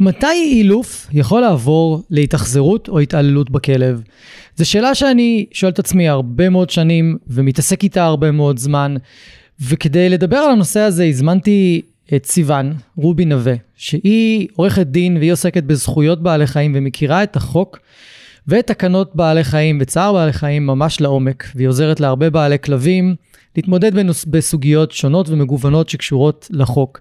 מתי אילוף יכול לעבור להתאכזרות או התעללות בכלב? זו שאלה שאני שואל את עצמי הרבה מאוד שנים ומתעסק איתה הרבה מאוד זמן, וכדי לדבר על הנושא הזה הזמנתי את סיוון רובי נווה, שהיא עורכת דין והיא עוסקת בזכויות בעלי חיים ומכירה את החוק ואת תקנות בעלי חיים וצער בעלי חיים ממש לעומק, והיא עוזרת להרבה בעלי כלבים להתמודד בנוס, בסוגיות שונות ומגוונות שקשורות לחוק.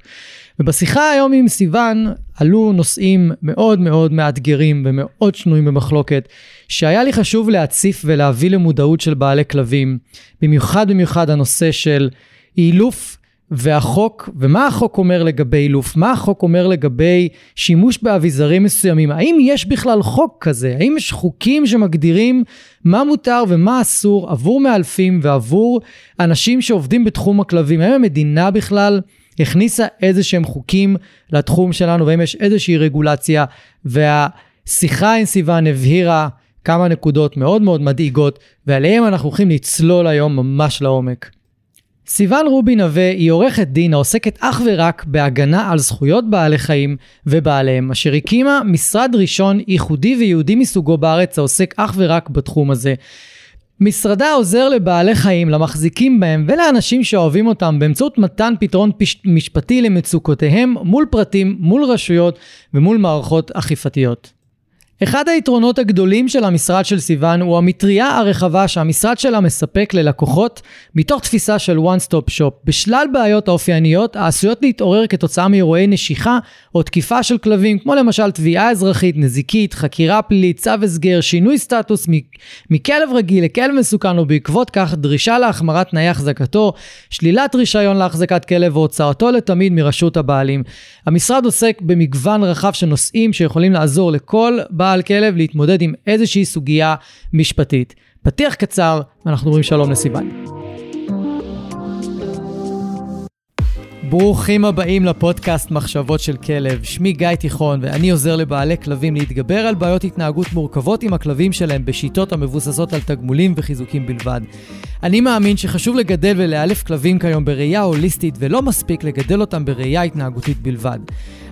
ובשיחה היום עם סיוון עלו נושאים מאוד מאוד מאתגרים ומאוד שנויים במחלוקת, שהיה לי חשוב להציף ולהביא למודעות של בעלי כלבים, במיוחד במיוחד הנושא של אילוף והחוק, ומה החוק אומר לגבי אילוף, מה החוק אומר לגבי שימוש באביזרים מסוימים, האם יש בכלל חוק כזה, האם יש חוקים שמגדירים מה מותר ומה אסור עבור מאלפים ועבור אנשים שעובדים בתחום הכלבים, האם המדינה בכלל הכניסה איזה שהם חוקים לתחום שלנו והאם יש איזושהי רגולציה והשיחה עם סיוון הבהירה כמה נקודות מאוד מאוד מדאיגות ועליהם אנחנו הולכים לצלול היום ממש לעומק. סיוון רובי נווה היא עורכת דין העוסקת אך ורק בהגנה על זכויות בעלי חיים ובעליהם, אשר הקימה משרד ראשון ייחודי ויהודי מסוגו בארץ העוסק אך ורק בתחום הזה. משרדה עוזר לבעלי חיים, למחזיקים בהם ולאנשים שאוהבים אותם באמצעות מתן פתרון פש... משפטי למצוקותיהם מול פרטים, מול רשויות ומול מערכות אכיפתיות. אחד היתרונות הגדולים של המשרד של סיוון הוא המטריה הרחבה שהמשרד שלה מספק ללקוחות מתוך תפיסה של one stop shop בשלל בעיות האופייניות העשויות להתעורר כתוצאה מאירועי נשיכה או תקיפה של כלבים כמו למשל תביעה אזרחית, נזיקית, חקירה פלילית, צו הסגר, שינוי סטטוס מכלב רגיל לכלב מסוכן ובעקבות כך דרישה להחמרת תנאי החזקתו, שלילת רישיון להחזקת כלב והוצאתו לתמיד מרשות הבעלים. המשרד עוסק במגוון רחב של נושאים שיכולים לעזור לכל בעל בעל כלב להתמודד עם איזושהי סוגיה משפטית. פתיח קצר, ואנחנו אומרים שלום לסיוון. ברוכים הבאים לפודקאסט מחשבות של כלב. שמי גיא תיכון, ואני עוזר לבעלי כלבים להתגבר על בעיות התנהגות מורכבות עם הכלבים שלהם בשיטות המבוססות על תגמולים וחיזוקים בלבד. אני מאמין שחשוב לגדל ולאלף כלבים כיום בראייה הוליסטית, ולא מספיק לגדל אותם בראייה התנהגותית בלבד.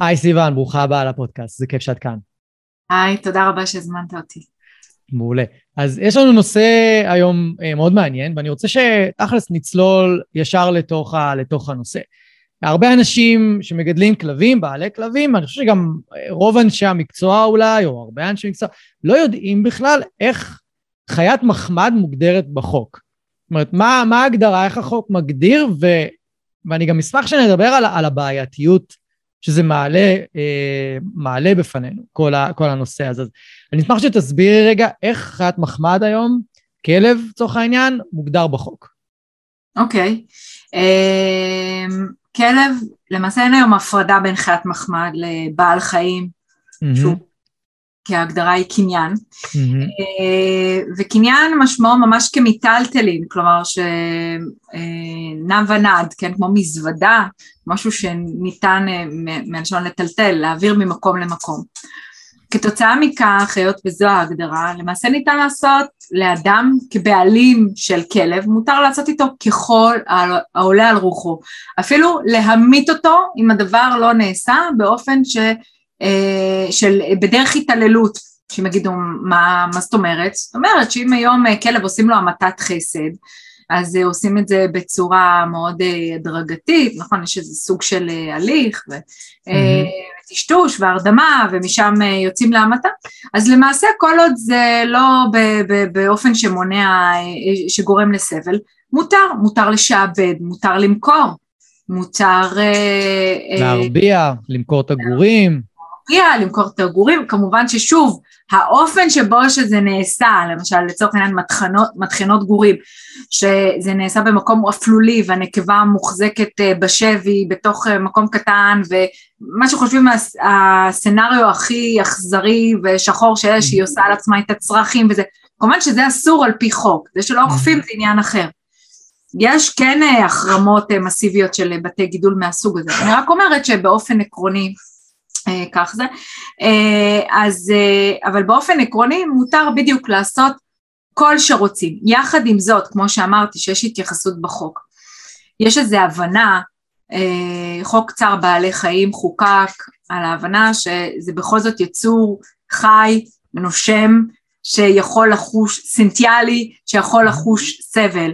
היי סיוון, ברוכה הבאה לפודקאסט, זה כיף שאת כאן. היי, תודה רבה שהזמנת אותי. מעולה. אז יש לנו נושא היום אה, מאוד מעניין, ואני רוצה שתכלס נצלול ישר לתוך, ה, לתוך הנושא. הרבה אנשים שמגדלים כלבים, בעלי כלבים, אני חושב שגם אה, רוב אנשי המקצוע אולי, או הרבה אנשי מקצוע, לא יודעים בכלל איך חיית מחמד מוגדרת בחוק. זאת אומרת, מה, מה ההגדרה, איך החוק מגדיר, ו, ואני גם אשמח שנדבר על, על הבעייתיות שזה מעלה, אה, מעלה בפנינו, כל, ה, כל הנושא הזה. אז אני אשמח שתסבירי רגע איך חיית מחמד היום, כלב לצורך העניין, מוגדר בחוק. אוקיי. Okay. אה, כלב, למעשה אין היום הפרדה בין חיית מחמד לבעל חיים, mm-hmm. שהוא כי ההגדרה היא קניין, mm-hmm. וקניין משמעו ממש כמיטלטלין, כלומר שנע ונד, כן, כמו מזוודה, משהו שניתן אה, מלשון לטלטל, להעביר ממקום למקום. כתוצאה מכך, היות וזו ההגדרה, למעשה ניתן לעשות לאדם כבעלים של כלב, מותר לעשות איתו ככל העולה על רוחו. אפילו להמית אותו אם הדבר לא נעשה באופן ש... אה, של בדרך התעללות, שאם יגידו מה, מה זאת אומרת? זאת אומרת שאם היום אה, כלב עושים לו המתת חסד, אז אה, עושים את זה בצורה מאוד הדרגתית, נכון? יש איזה סוג של הליך וטשטוש והרדמה ומשם יוצאים להמתה, אז למעשה כל עוד זה לא באופן שמונע, שגורם לסבל, מותר, מותר לשעבד, מותר למכור, מותר... להרביע, למכור את הגורים. להפריע, למכור את הגורים, כמובן ששוב, האופן שבו שזה נעשה, למשל לצורך העניין מטחנות גורים, שזה נעשה במקום אפלולי והנקבה מוחזקת אה, בשבי בתוך אה, מקום קטן ומה שחושבים הסצנריו הכי אכזרי ושחור שיש, שהיא עושה על עצמה את הצרכים וזה, כמובן שזה אסור על פי חוק, זה שלא אוכפים זה עניין אחר. יש כן אה, החרמות מסיביות של בתי גידול מהסוג הזה, אני רק אומרת שבאופן עקרוני כך זה, אה, אז, אה, אבל באופן עקרוני מותר בדיוק לעשות כל שרוצים. יחד עם זאת, כמו שאמרתי, שיש התייחסות בחוק. יש איזו הבנה, חוק צער בעלי חיים חוקק על ההבנה שזה בכל זאת יצור חי, נושם, שיכול לחוש, סנטיאלי, שיכול לחוש סבל.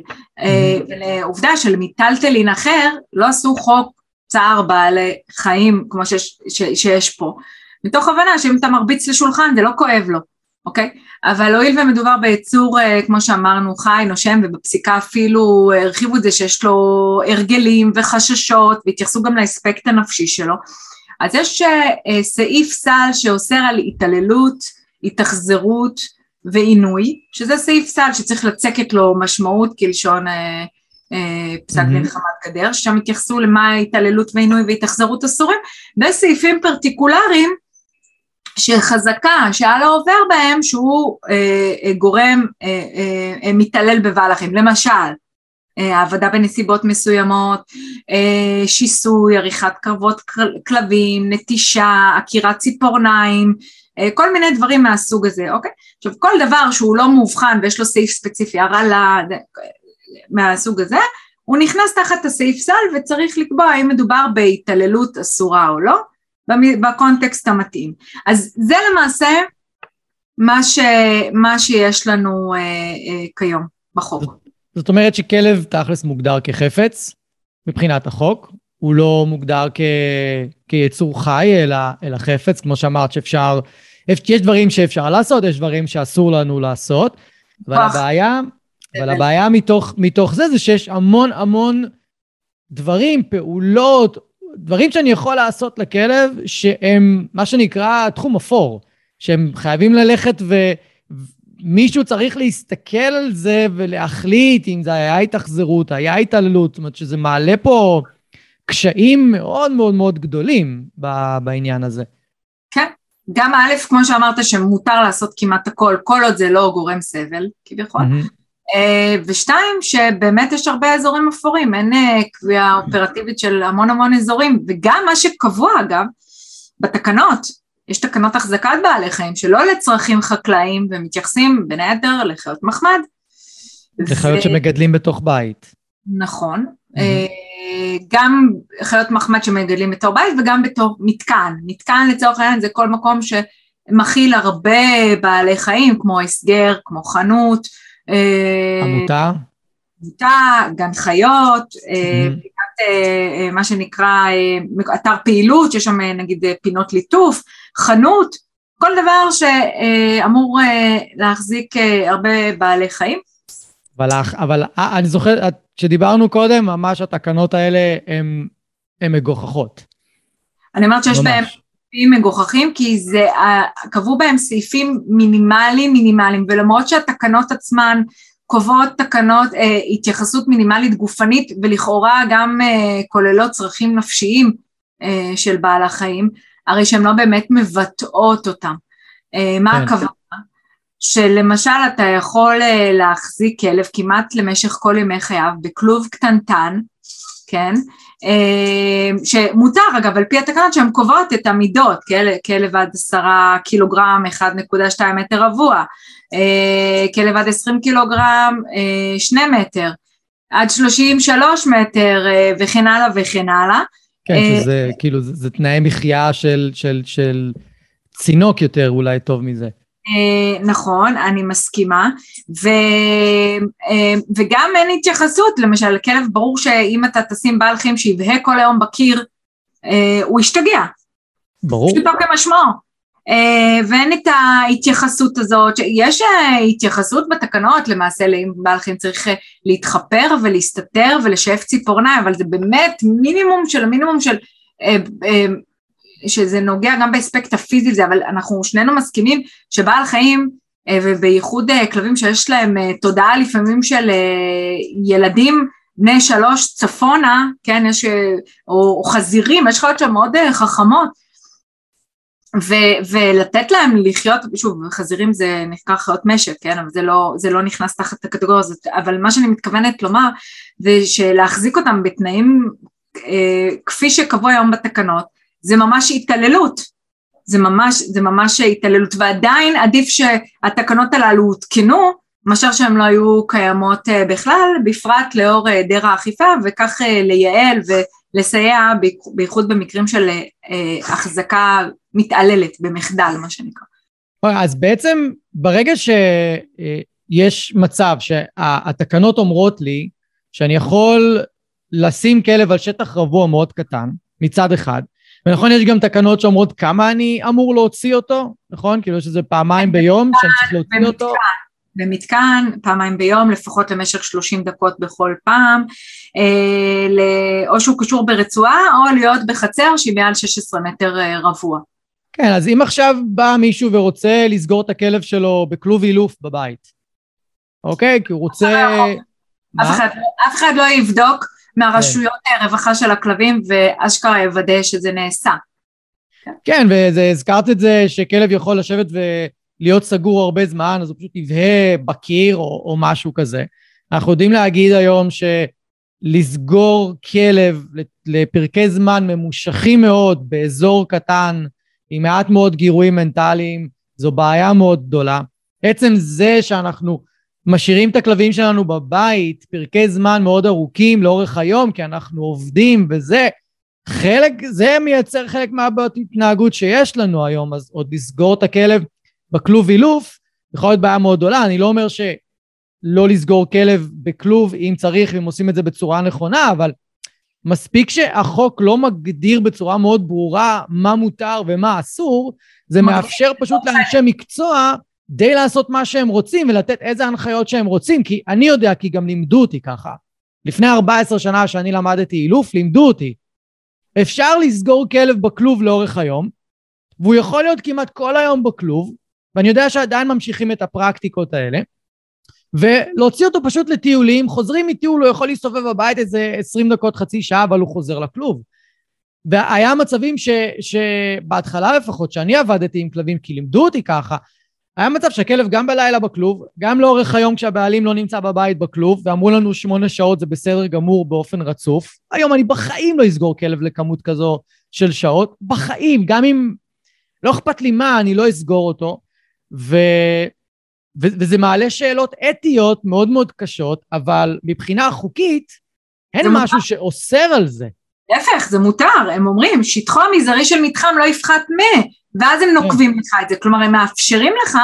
ולעובדה של מיטלטלין אחר, לא עשו חוק צער בעלי חיים כמו שיש, ש, שיש פה, מתוך הבנה שאם אתה מרביץ לשולחן זה לא כואב לו, אוקיי? אבל הואיל ומדובר ביצור, אה, כמו שאמרנו, חי, נושם, ובפסיקה אפילו הרחיבו את זה שיש לו הרגלים וחששות, והתייחסו גם לאספקט הנפשי שלו, אז יש אה, סעיף סל שאוסר על התעללות, התאכזרות ועינוי, שזה סעיף סל שצריך לצקת לו משמעות כלשון אה, אה, פסק דין חמת גדר, ששם התייחסו למה התעללות ועינוי והתאכזרות אסורים, וסעיפים פרטיקולריים שחזקה שעל העובר בהם שהוא אה, אה, גורם אה, אה, אה מתעלל בבעל החיים, למשל אה, העבדה בנסיבות מסוימות, אה, שיסוי, עריכת קרבות כלבים, נטישה, עקירת ציפורניים, כל מיני דברים מהסוג הזה, אוקיי? עכשיו כל דבר שהוא לא מאובחן ויש לו סעיף ספציפי, הרעלה, מהסוג הזה, הוא נכנס תחת הסעיף סל וצריך לקבוע האם מדובר בהתעללות אסורה או לא, בקונטקסט המתאים. אז זה למעשה מה, ש, מה שיש לנו אה, אה, כיום בחוק. זאת, זאת אומרת שכלב תכלס מוגדר כחפץ מבחינת החוק, הוא לא מוגדר כ, כיצור חי אלא, אלא חפץ, כמו שאמרת שאפשר, יש דברים שאפשר לעשות, יש דברים שאסור לנו לעשות, אבל הבעיה... אבל הבעיה מתוך, מתוך זה, זה שיש המון המון דברים, פעולות, דברים שאני יכול לעשות לכלב, שהם מה שנקרא תחום אפור, שהם חייבים ללכת ומישהו צריך להסתכל על זה ולהחליט אם זה היה התאכזרות, היה התעללות, זאת אומרת שזה מעלה פה קשיים מאוד מאוד מאוד גדולים בעניין הזה. כן, גם א', כמו שאמרת, שמותר לעשות כמעט הכל, כל עוד זה לא גורם סבל, כביכול. Mm-hmm. אה, ושתיים, שבאמת יש הרבה אזורים אפורים, אין אה, קביעה אופרטיבית של המון המון אזורים, וגם מה שקבוע אגב, בתקנות, יש תקנות החזקת בעלי חיים שלא לצרכים חקלאיים ומתייחסים בין היתר לחיות מחמד. לחיות ו... שמגדלים בתוך בית. נכון, mm-hmm. גם חיות מחמד שמגדלים בתור בית וגם בתור מתקן, מתקן לצורך העניין זה כל מקום שמכיל הרבה בעלי חיים כמו הסגר, כמו חנות, אה, עמותה? עמותה, גן חיות, אה, אה, מה שנקרא אתר פעילות, שיש שם נגיד פינות ליטוף, חנות, כל דבר שאמור להחזיק הרבה בעלי חיים. אבל, אבל אני זוכר, כשדיברנו קודם, ממש התקנות האלה הן מגוחכות. אני אומרת שיש בהם סעיפים מגוחכים כי זה, קבעו בהם סעיפים מינימליים מינימליים ולמרות שהתקנות עצמן קובעות תקנות אה, התייחסות מינימלית גופנית ולכאורה גם אה, כוללות צרכים נפשיים אה, של בעל החיים, הרי שהן לא באמת מבטאות אותם. אה, מה כן. הכוונה? שלמשל אתה יכול אה, להחזיק כלב כמעט למשך כל ימי חייו בכלוב קטנטן, כן? אה, שמותר אגב על פי התקנות שהן קובעות את המידות, כלב, עד עשרה קילוגרם 1.2 מטר רבוע, אה, כלב עד עשרים קילוגרם אה, שני מטר, עד שלושים שלוש מטר וכן הלאה וכן הלאה. כן, שזה כאילו, זה, זה תנאי מחיה של, של, של צינוק יותר אולי טוב מזה. אה, נכון, אני מסכימה, ו, אה, וגם אין התייחסות, למשל כלב ברור שאם אתה תשים בעל חיים שיבהה כל היום בקיר, אה, הוא ישתגע. ברור. פשוטו כמשמעו. ואין את ההתייחסות הזאת, יש התייחסות בתקנות למעשה לאם בעל חיים צריך להתחפר ולהסתתר ולשאף ציפורניים, אבל זה באמת מינימום של מינימום של שזה נוגע גם באספקט הפיזי הזה, אבל אנחנו שנינו מסכימים שבעל חיים, אה, ובייחוד אה, כלבים שיש להם אה, תודעה לפעמים של ילדים בני שלוש צפונה, כן, יש, או, או חזירים, יש חיות שהן מאוד חכמות, ו, ולתת להם לחיות, שוב, חזירים זה נחקר חיות משק, כן, אבל זה לא, זה לא נכנס תחת הקטגוריה הזאת, אבל מה שאני מתכוונת לומר זה שלהחזיק אותם בתנאים אה, כפי שקבוע היום בתקנות, זה ממש התעללות, זה ממש, זה ממש התעללות, ועדיין עדיף שהתקנות הללו הותקנו, מאשר שהן לא היו קיימות אה, בכלל, בפרט לאור היעדר האכיפה, וכך אה, לייעל ולסייע, בייחוד במקרים של החזקה מתעללת במחדל, מה שנקרא. אז בעצם ברגע שיש מצב שהתקנות אומרות לי שאני יכול לשים כלב על שטח רבוע מאוד קטן, מצד אחד, ונכון, יש גם תקנות שאומרות כמה אני אמור להוציא אותו, נכון? כאילו שזה פעמיים ביום שאני צריך להוציא במתקן, אותו. במתקן, פעמיים ביום, לפחות למשך 30 דקות בכל פעם, אה, או שהוא קשור ברצועה, או להיות בחצר שהיא מעל 16 מטר אה, רבוע. כן, אז אם עכשיו בא מישהו ורוצה לסגור את הכלב שלו בכלוב אילוף בבית, אוקיי? כי הוא רוצה... אף אחד, אף אחד לא יבדוק מהרשויות כן. הרווחה של הכלבים ואשכרה יוודא שזה נעשה. כן, והזכרת את זה שכלב יכול לשבת ולהיות סגור הרבה זמן, אז הוא פשוט יבהה בקיר או, או משהו כזה. אנחנו יודעים להגיד היום שלסגור כלב לפרקי זמן ממושכים מאוד באזור קטן, עם מעט מאוד גירויים מנטליים, זו בעיה מאוד גדולה. עצם זה שאנחנו משאירים את הכלבים שלנו בבית פרקי זמן מאוד ארוכים לאורך היום, כי אנחנו עובדים וזה, חלק, זה מייצר חלק מהבעיות התנהגות שיש לנו היום, אז עוד לסגור את הכלב בכלוב אילוף, יכול להיות בעיה מאוד גדולה, אני לא אומר שלא לסגור כלב בכלוב אם צריך, אם עושים את זה בצורה נכונה, אבל מספיק שהחוק לא מגדיר בצורה מאוד ברורה מה מותר ומה אסור, זה מאפשר פשוט לאנשי מקצוע די לעשות מה שהם רוצים ולתת איזה הנחיות שהם רוצים, כי אני יודע, כי גם לימדו אותי ככה. לפני 14 שנה שאני למדתי אילוף, לימדו אותי. אפשר לסגור כלב בכלוב לאורך היום, והוא יכול להיות כמעט כל היום בכלוב, ואני יודע שעדיין ממשיכים את הפרקטיקות האלה, ולהוציא אותו פשוט לטיולים, חוזרים מטיול, הוא יכול להסתובב בבית איזה 20 דקות, חצי שעה, אבל הוא חוזר לכלוב. והיה מצבים ש, שבהתחלה לפחות, שאני עבדתי עם כלבים, כי לימדו אותי ככה, היה מצב שהכלב גם בלילה בכלוב, גם לאורך היום כשהבעלים לא נמצא בבית בכלוב, ואמרו לנו שמונה שעות זה בסדר גמור באופן רצוף. היום אני בחיים לא אסגור כלב לכמות כזו של שעות, בחיים, גם אם לא אכפת לי מה, אני לא אסגור אותו. ו... ו... וזה מעלה שאלות אתיות מאוד מאוד קשות, אבל מבחינה חוקית, אין משהו. שאוסר על זה. להפך, זה מותר, הם אומרים, שטחו המזערי של מתחם לא יפחת מ... ואז הם כן. נוקבים לך את זה, כלומר הם מאפשרים לך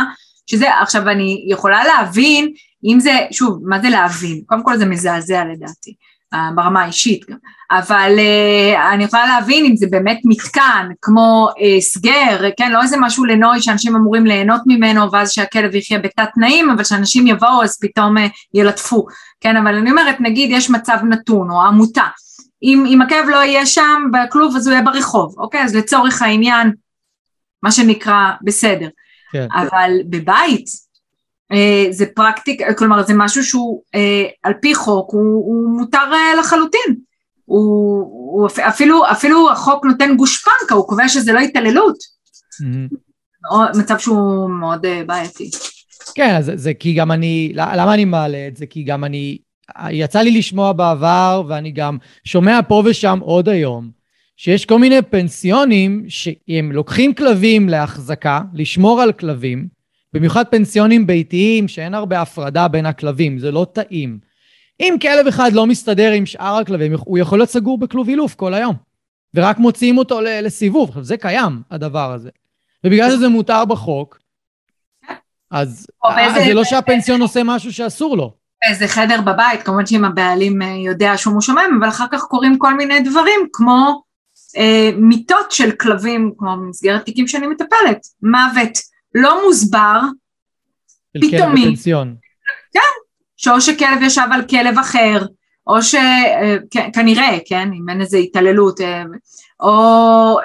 שזה, עכשיו אני יכולה להבין אם זה, שוב, מה זה להבין? קודם כל זה מזעזע לדעתי, אה, ברמה האישית גם, אבל uh, אני יכולה להבין אם זה באמת מתקן, כמו uh, סגר, כן, לא איזה משהו לנוי שאנשים אמורים ליהנות ממנו ואז שהכלב יחיה בתת תנאים, אבל שאנשים יבואו אז פתאום uh, ילטפו, כן, אבל אני אומרת, נגיד יש מצב נתון או עמותה, אם, אם הכלב לא יהיה שם בכלוב אז הוא יהיה ברחוב, אוקיי? אז לצורך העניין מה שנקרא בסדר. כן. אבל בבית אה, זה פרקטיק, כלומר זה משהו שהוא אה, על פי חוק הוא, הוא מותר אה, לחלוטין. הוא, הוא אפילו, אפילו החוק נותן גושפנקה, הוא קובע שזה לא התעללות. Mm-hmm. מצב שהוא מאוד אה, בעייתי. כן, אז זה כי גם אני, למה אני מעלה את זה? כי גם אני, יצא לי לשמוע בעבר, ואני גם שומע פה ושם עוד היום, שיש כל מיני פנסיונים שהם לוקחים כלבים להחזקה, לשמור על כלבים, במיוחד פנסיונים ביתיים שאין הרבה הפרדה בין הכלבים, זה לא טעים. אם כלב אחד לא מסתדר עם שאר הכלבים, הוא יכול להיות סגור בכלוב אילוף כל היום, ורק מוציאים אותו לסיבוב. עכשיו, זה קיים, הדבר הזה. ובגלל שזה מותר בחוק, אז, זה לא שהפנסיון עושה משהו שאסור לו. באיזה חדר בבית, כמובן שאם הבעלים אה, יודע שהוא משומם, אבל אחר כך קורים כל מיני דברים, כמו אה, מיטות של כלבים, כמו במסגרת תיקים שאני מטפלת, מוות לא מוסבר, פתאומי. של כלב בפנסיון. כן, שאו שכלב ישב על כלב אחר, או שכנראה, אה, כן, אם אין איזה התעללות, אה, או,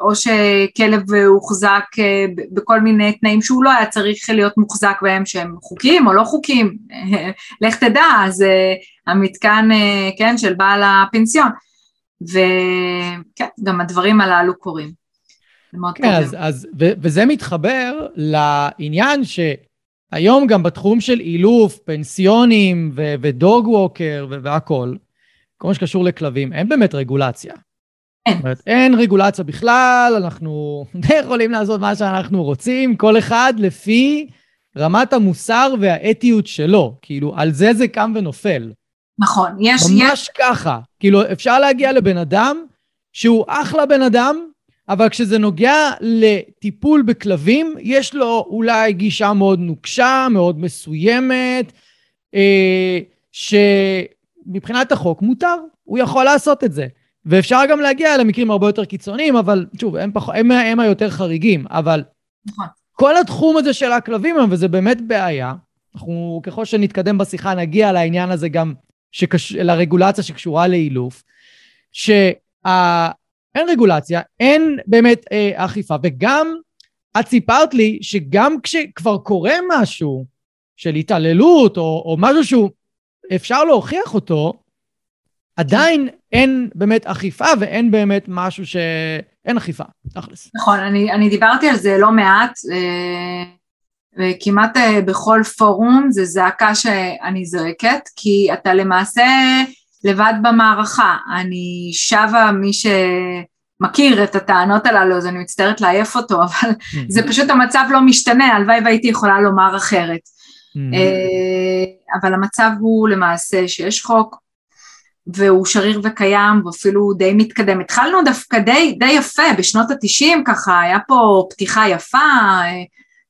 או שכלב הוחזק בכל מיני תנאים שהוא לא היה צריך להיות מוחזק בהם שהם חוקיים או לא חוקיים, לך תדע, אז המתקן, כן, של בעל הפנסיון, וכן, גם הדברים הללו קורים. כן, אז, אז, ו, וזה מתחבר לעניין ש... היום גם בתחום של אילוף, פנסיונים ודוג ווקר והכול, כל מה שקשור לכלבים, אין באמת רגולציה. אין. אומרת, אין רגולציה בכלל, אנחנו יכולים לעשות מה שאנחנו רוצים, כל אחד לפי רמת המוסר והאתיות שלו. כאילו, על זה זה קם ונופל. נכון, יש... ממש יש... ככה. כאילו, אפשר להגיע לבן אדם שהוא אחלה בן אדם, אבל כשזה נוגע לטיפול בכלבים, יש לו אולי גישה מאוד נוקשה, מאוד מסוימת, אה, שמבחינת החוק מותר, הוא יכול לעשות את זה. ואפשר גם להגיע למקרים הרבה יותר קיצוניים, אבל שוב, הם, פח, הם, הם היותר חריגים, אבל נכון. כל התחום הזה של הכלבים היום, וזה באמת בעיה, אנחנו ככל שנתקדם בשיחה נגיע לעניין הזה גם, שקש... לרגולציה שקשורה לאילוף, שה... אין רגולציה, אין באמת אה, אכיפה, וגם את סיפרת לי שגם כשכבר קורה משהו של התעללות או, או משהו שהוא אפשר להוכיח אותו, עדיין אין באמת אכיפה ואין באמת משהו ש... אין אכיפה, תכלס. נכון, אני, אני דיברתי על זה לא מעט, אה, וכמעט אה, בכל פורום זה זעקה שאני זועקת, כי אתה למעשה לבד במערכה. אני שבה מי שמכיר את הטענות הללו, אז אני מצטערת לעייף אותו, אבל זה פשוט המצב לא משתנה, הלוואי והייתי יכולה לומר אחרת. אה, אבל המצב הוא למעשה שיש חוק, והוא שריר וקיים ואפילו די מתקדם. התחלנו דווקא די, די יפה, בשנות התשעים ככה, היה פה פתיחה יפה אה,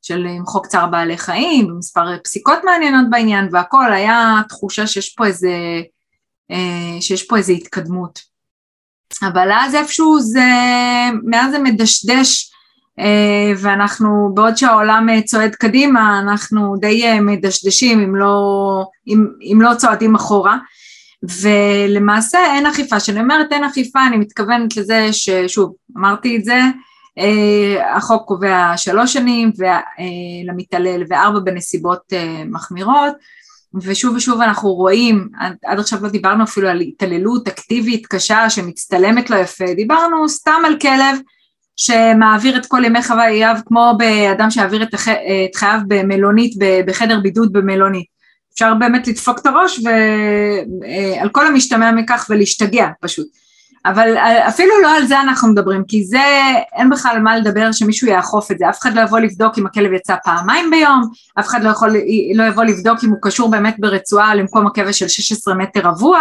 של חוק צער בעלי חיים, ומספר פסיקות מעניינות בעניין, והכל היה תחושה שיש פה איזה אה, שיש פה איזו התקדמות. אבל אז איפשהו זה, מאז זה מדשדש אה, ואנחנו, בעוד שהעולם אה, צועד קדימה, אנחנו די מדשדשים אם לא, אם, אם לא צועדים אחורה. ולמעשה אין אכיפה, כשאני אומרת אין אכיפה אני מתכוונת לזה ששוב אמרתי את זה החוק קובע שלוש שנים למתעלל וארבע בנסיבות מחמירות. ושוב ושוב אנחנו רואים, עד, עד עכשיו לא דיברנו אפילו על התעללות אקטיבית קשה שמצטלמת לא יפה, דיברנו סתם על כלב שמעביר את כל ימי חווייו כמו באדם שיעביר את, הח, את חייו במלונית, בחדר בידוד במלונית. אפשר באמת לדפוק את הראש ועל כל המשתמע מכך ולהשתגע פשוט. אבל אפילו לא על זה אנחנו מדברים, כי זה, אין בכלל מה לדבר שמישהו יאכוף את זה, אף אחד לא יבוא לבדוק אם הכלב יצא פעמיים ביום, אף אחד לא, יכול, לא יבוא לבדוק אם הוא קשור באמת ברצועה למקום הכבש של 16 מטר רבוע,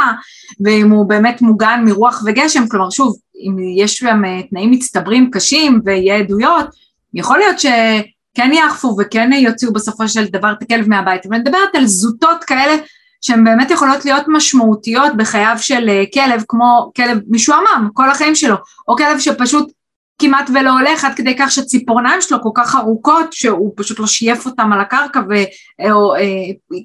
ואם הוא באמת מוגן מרוח וגשם, כלומר שוב, אם יש שם תנאים מצטברים קשים ויהיה עדויות, יכול להיות שכן יאכפו וכן יוציאו בסופו של דבר את הכלב מהבית, אבל אני מדברת על זוטות כאלה שהן באמת יכולות להיות משמעותיות בחייו של אה, כלב, כמו כלב משועמם כל החיים שלו, או כלב שפשוט כמעט ולא הולך עד כדי כך שהציפורניים שלו כל כך ארוכות שהוא פשוט לא שייף אותם על הקרקע, ו, אה, או אה,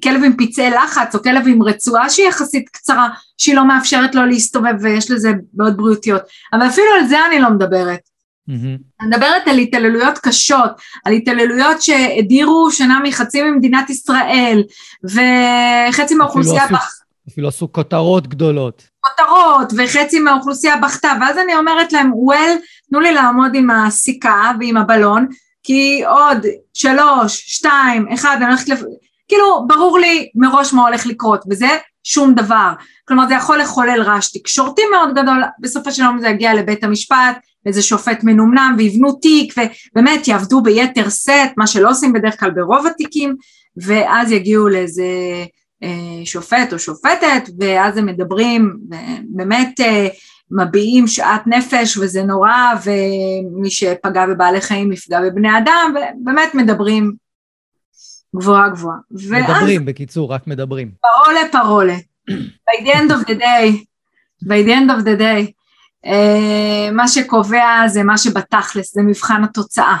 כלב עם פצעי לחץ, או כלב עם רצועה שהיא יחסית קצרה, שהיא לא מאפשרת לו להסתובב ויש לזה בעיות בריאותיות, אבל אפילו על זה אני לא מדברת. Mm-hmm. אני מדברת על התעללויות קשות, על התעללויות שהדירו שנה מחצי ממדינת ישראל, וחצי מהאוכלוסייה... אפילו, בח... אפילו עשו כותרות גדולות. כותרות, וחצי מהאוכלוסייה בכתה, ואז אני אומרת להם, well, תנו לי לעמוד עם הסיכה ועם הבלון, כי עוד שלוש, שתיים, אחד, אני הולכת לפ... כאילו, ברור לי מראש מה הולך לקרות, וזה שום דבר. כלומר, זה יכול לחולל רעש תקשורתי מאוד גדול, בסופו של יום זה יגיע לבית המשפט, איזה שופט מנומנם ויבנו תיק ובאמת יעבדו ביתר סט, מה שלא עושים בדרך כלל ברוב התיקים, ואז יגיעו לאיזה אה, שופט או שופטת, ואז הם מדברים, באמת אה, מביעים שאט נפש וזה נורא, ומי שפגע בבעלי חיים יפגע בבני אדם, ובאמת מדברים גבוהה גבוהה. מדברים, ואז, בקיצור, רק מדברים. פרולה פרולה. by the end of the day, by the end of the day, uh, מה שקובע זה מה שבתכלס, זה מבחן התוצאה.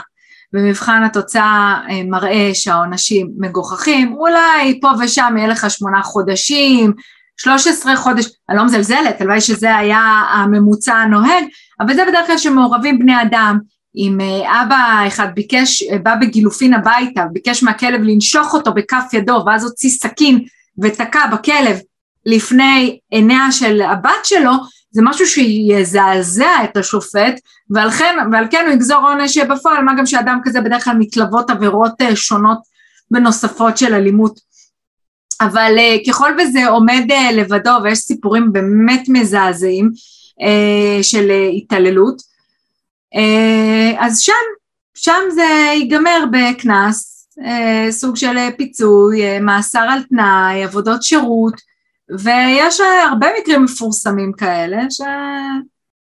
ומבחן התוצאה uh, מראה שהעונשים מגוחכים, אולי פה ושם יהיה לך שמונה חודשים, 13 חודש, אני לא מזלזלת, הלוואי שזה היה הממוצע הנוהג, אבל זה בדרך כלל שמעורבים בני אדם, אם אה, אבא אחד ביקש, אה, בא בגילופין הביתה, ביקש מהכלב לנשוך אותו בכף ידו, ואז הוציא סכין ותקע בכלב לפני עיניה של הבת שלו, זה משהו שיזעזע את השופט, ועל כן, ועל כן הוא יגזור עונש בפועל, מה גם שאדם כזה בדרך כלל מתלוות עבירות אה, שונות ונוספות של אלימות. אבל ככל וזה עומד לבדו, ויש סיפורים באמת מזעזעים של התעללות, אה, אז שם, שם זה ייגמר בקנס, אה, סוג של פיצוי, אה, מאסר על תנאי, עבודות שירות, ויש הרבה מקרים מפורסמים כאלה ש...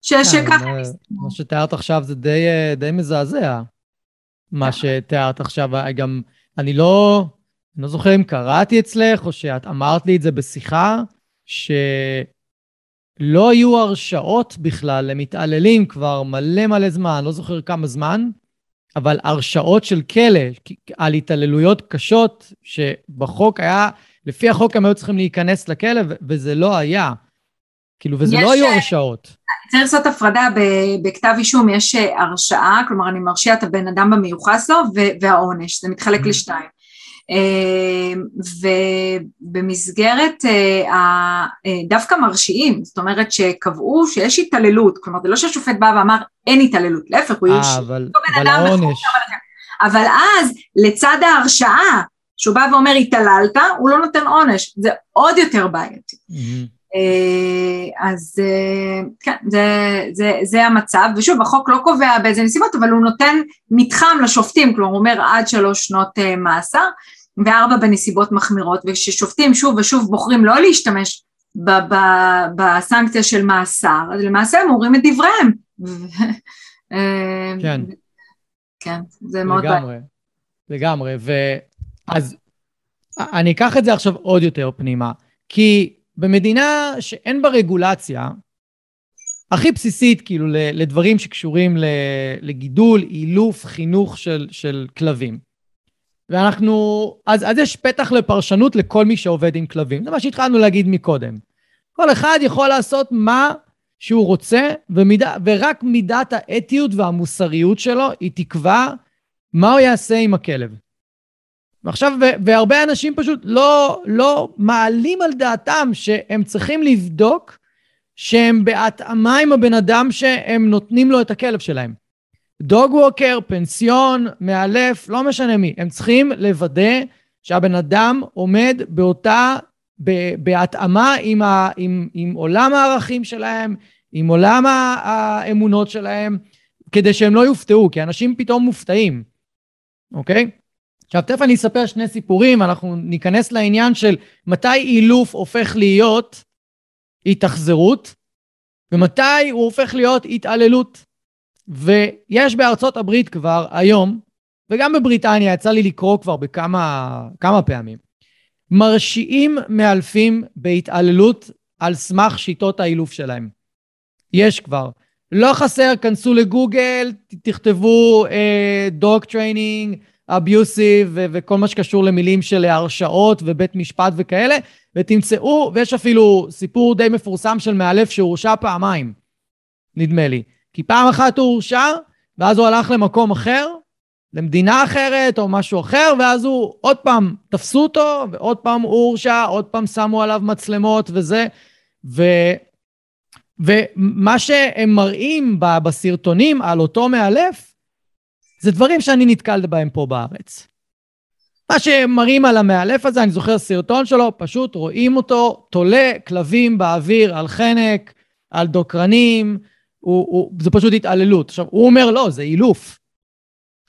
ש... שככה... מה שתיארת עכשיו זה די, די מזעזע, מה שתיארת עכשיו, גם אני לא, אני לא זוכר אם קראתי אצלך או שאת אמרת לי את זה בשיחה, ש... לא היו הרשעות בכלל למתעללים כבר מלא מלא זמן, לא זוכר כמה זמן, אבל הרשעות של כלא על התעללויות קשות, שבחוק היה, לפי החוק הם היו צריכים להיכנס לכלא, וזה לא היה. כאילו, וזה לא היו אה, הרשעות. צריך לעשות הפרדה בכתב אישום, יש אה, הרשעה, כלומר אני מרשיע את הבן אדם במיוחס לו, והעונש, זה מתחלק. לשתיים. אמ, ובמסגרת אה, אה, דווקא מרשיעים, זאת אומרת שקבעו שיש התעללות, כלומר זה לא שהשופט בא ואמר אין התעללות, להפך הוא הרשיע אבל, אבל העונש. אבל אז לצד ההרשעה שהוא בא ואומר התעללת, הוא לא נותן עונש, זה עוד יותר בעייתי. Mm-hmm. אז כן, זה, זה, זה המצב, ושוב החוק לא קובע באיזה נסיבות, אבל הוא נותן מתחם לשופטים, כלומר הוא אומר עד שלוש שנות מאסר, וארבע בנסיבות מחמירות, וכששופטים שוב ושוב בוחרים לא להשתמש ב- ב- בסנקציה של מאסר, אז למעשה הם אומרים את דבריהם. כן. כן, זה מאוד. לגמרי, לגמרי. ואז אני אקח את זה עכשיו עוד יותר פנימה, כי במדינה שאין בה רגולציה, הכי בסיסית, כאילו, לדברים שקשורים לגידול, אילוף, חינוך של, של כלבים. ואנחנו, אז, אז יש פתח לפרשנות לכל מי שעובד עם כלבים. זה מה שהתחלנו להגיד מקודם. כל אחד יכול לעשות מה שהוא רוצה, ומידה, ורק מידת האתיות והמוסריות שלו, היא תקבע מה הוא יעשה עם הכלב. ועכשיו, והרבה אנשים פשוט לא, לא מעלים על דעתם שהם צריכים לבדוק שהם בהתאמה עם הבן אדם שהם נותנים לו את הכלב שלהם. דוג ווקר, פנסיון, מאלף, לא משנה מי, הם צריכים לוודא שהבן אדם עומד באותה, בהתאמה עם, ה, עם, עם עולם הערכים שלהם, עם עולם האמונות שלהם, כדי שהם לא יופתעו, כי אנשים פתאום מופתעים, אוקיי? עכשיו, תכף אני אספר שני סיפורים, אנחנו ניכנס לעניין של מתי אילוף הופך להיות התאכזרות, ומתי הוא הופך להיות התעללות. ויש בארצות הברית כבר היום, וגם בבריטניה, יצא לי לקרוא כבר בכמה כמה פעמים, מרשיעים מאלפים בהתעללות על סמך שיטות האילוף שלהם. יש כבר. לא חסר, כנסו לגוגל, תכתבו dog training, abusive וכל מה שקשור למילים של הרשעות ובית משפט וכאלה, ותמצאו, ויש אפילו סיפור די מפורסם של מאלף שהורשע פעמיים, נדמה לי. כי פעם אחת הוא הורשע, ואז הוא הלך למקום אחר, למדינה אחרת או משהו אחר, ואז הוא עוד פעם תפסו אותו, ועוד פעם הוא הורשע, עוד פעם שמו עליו מצלמות וזה, ו... ומה שהם מראים בסרטונים על אותו מאלף, זה דברים שאני נתקל בהם פה בארץ. מה שמראים על המאלף הזה, אני זוכר סרטון שלו, פשוט רואים אותו תולה כלבים באוויר על חנק, על דוקרנים, הוא, הוא, זה פשוט התעללות. עכשיו, הוא אומר, לא, זה אילוף.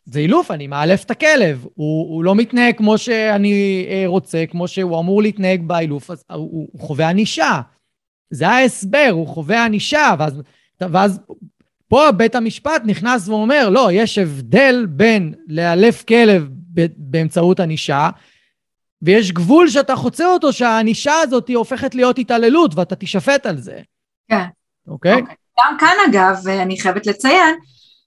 זה אילוף, אני מאלף את הכלב. הוא, הוא לא מתנהג כמו שאני אה, רוצה, כמו שהוא אמור להתנהג באילוף, אז הוא, הוא חווה ענישה. זה ההסבר, הוא חווה ענישה, ואז, ואז פה בית המשפט נכנס ואומר, לא, יש הבדל בין לאלף כלב באמצעות ענישה, ויש גבול שאתה חוצה אותו, שהענישה הזאת הופכת להיות התעללות, ואתה תישפט על זה. כן. אוקיי? Okay? Okay. גם כאן אגב, אני חייבת לציין,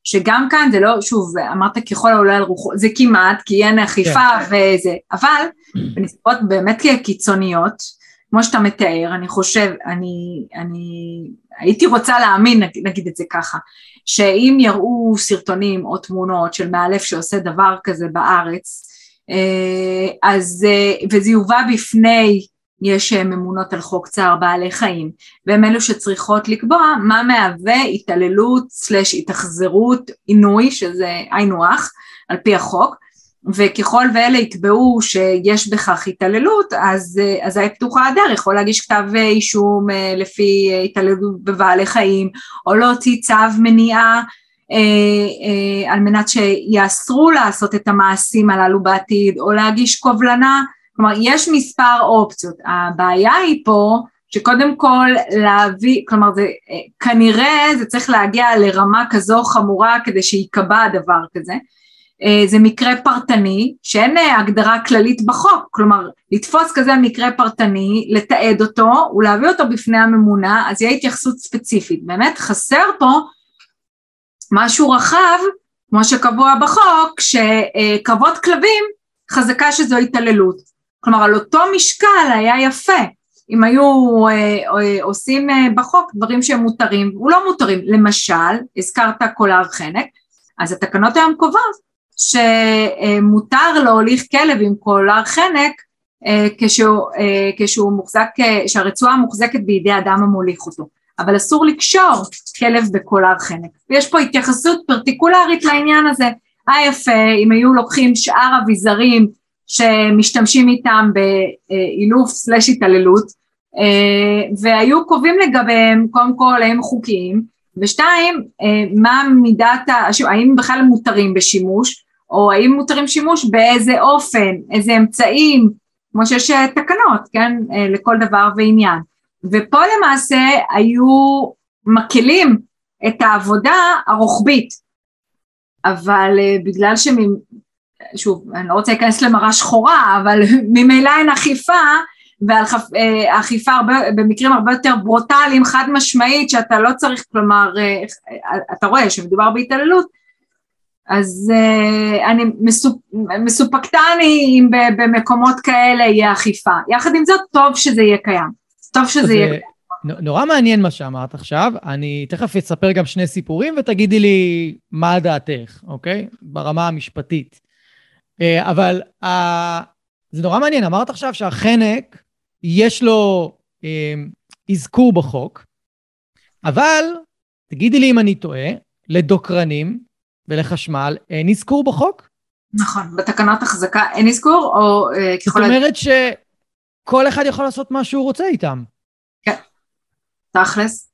שגם כאן זה לא, שוב, אמרת ככל העולה על רוחו, זה כמעט, כי אין אכיפה כן. וזה, אבל בנסיבות באמת קיצוניות, כמו שאתה מתאר, אני חושב, אני, אני הייתי רוצה להאמין, נגיד את זה ככה, שאם יראו סרטונים או תמונות של מאלף שעושה דבר כזה בארץ, אה, אז, אה, וזה יובא בפני, יש ממונות על חוק צער בעלי חיים, והם אלו שצריכות לקבוע מה מהווה התעללות סלש התאכזרות עינוי, שזה היינו הך, על פי החוק, וככל ואלה יקבעו שיש בכך התעללות, אז, אז היה פתוחה הדרך, או להגיש כתב אישום אה, לפי התעללות בבעלי חיים, או להוציא צו מניעה אה, אה, על מנת שיאסרו לעשות את המעשים הללו בעתיד, או להגיש קובלנה, כלומר יש מספר אופציות, הבעיה היא פה שקודם כל להביא, כלומר זה כנראה זה צריך להגיע לרמה כזו חמורה כדי שייקבע דבר כזה, אה, זה מקרה פרטני שאין אה, הגדרה כללית בחוק, כלומר לתפוס כזה מקרה פרטני, לתעד אותו ולהביא אותו בפני הממונה, אז יהיה התייחסות ספציפית. באמת חסר פה משהו רחב, כמו שקבוע בחוק, שקרבות כלבים חזקה שזו התעללות. כלומר על אותו משקל היה יפה אם היו אה, עושים בחוק דברים שהם מותרים ולא מותרים, למשל הזכרת קולר חנק, אז התקנות היום קובעות שמותר להוליך כלב עם קולר חנק אה, כשהוא, אה, כשהוא מוחזק, אה, שהרצועה מוחזקת בידי אדם המוליך אותו, אבל אסור לקשור כלב בקולר חנק. ויש פה התייחסות פרטיקולרית לעניין הזה. היה יפה אם היו לוקחים שאר אביזרים שמשתמשים איתם באילוף סלש התעללות והיו קובעים לגביהם קודם כל הם חוקיים ושתיים מה מידת, האם בכלל הם מותרים בשימוש או האם מותרים שימוש באיזה אופן, איזה אמצעים, כמו שיש אה, תקנות, כן, אה, לכל דבר ועניין. ופה למעשה היו מקלים את העבודה הרוחבית, אבל אה, בגלל שמ... שוב, אני לא רוצה להיכנס למראה שחורה, אבל ממילא אין אכיפה, והאכיפה הרבה, במקרים הרבה יותר ברוטליים, חד משמעית, שאתה לא צריך, כלומר, אתה רואה שמדובר בהתעללות, אז uh, אני מסופ, מסופקתני אם במקומות כאלה יהיה אכיפה. יחד עם זאת, טוב שזה יהיה קיים. טוב שזה יהיה קיים. נורא מעניין מה שאמרת עכשיו, אני תכף אספר גם שני סיפורים ותגידי לי מה דעתך, אוקיי? ברמה המשפטית. Uh, אבל uh, זה נורא מעניין, אמרת עכשיו שהחנק, יש לו אזכור בחוק, אבל, תגידי לי אם אני טועה, לדוקרנים, ולחשמל אין אזכור בחוק? נכון, בתקנות החזקה אין אזכור, או uh, ככל... זאת אומרת שכל אחד יכול לעשות מה שהוא רוצה איתם. כן, תכלס.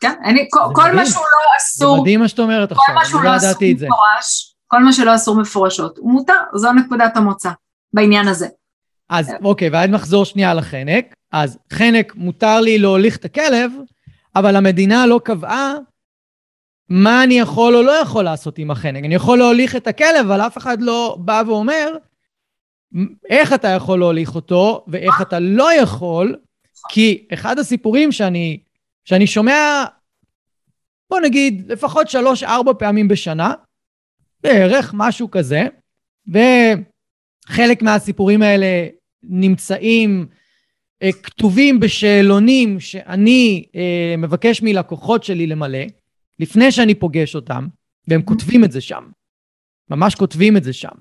כן, אני, כל, כל מה שהוא לא אסור... זה מדהים מה שאת אומרת עכשיו, אני לא ידעתי את זה. מפורש, כל מה שלא אסור מפורשות, הוא מותר, זו נקודת המוצא בעניין הזה. אז אוקיי, ואז נחזור שנייה לחנק. אז חנק, מותר לי להוליך את הכלב, אבל המדינה לא קבעה מה אני יכול או לא יכול לעשות עם החנק. אני יכול להוליך את הכלב, אבל אף אחד לא בא ואומר איך אתה יכול להוליך אותו ואיך אתה לא יכול, כי אחד הסיפורים שאני, שאני שומע, בוא נגיד, לפחות שלוש-ארבע פעמים בשנה, בערך, משהו כזה, וחלק מהסיפורים האלה נמצאים, אה, כתובים בשאלונים שאני אה, מבקש מלקוחות שלי למלא, לפני שאני פוגש אותם, והם. כותבים את זה שם. ממש כותבים את זה שם.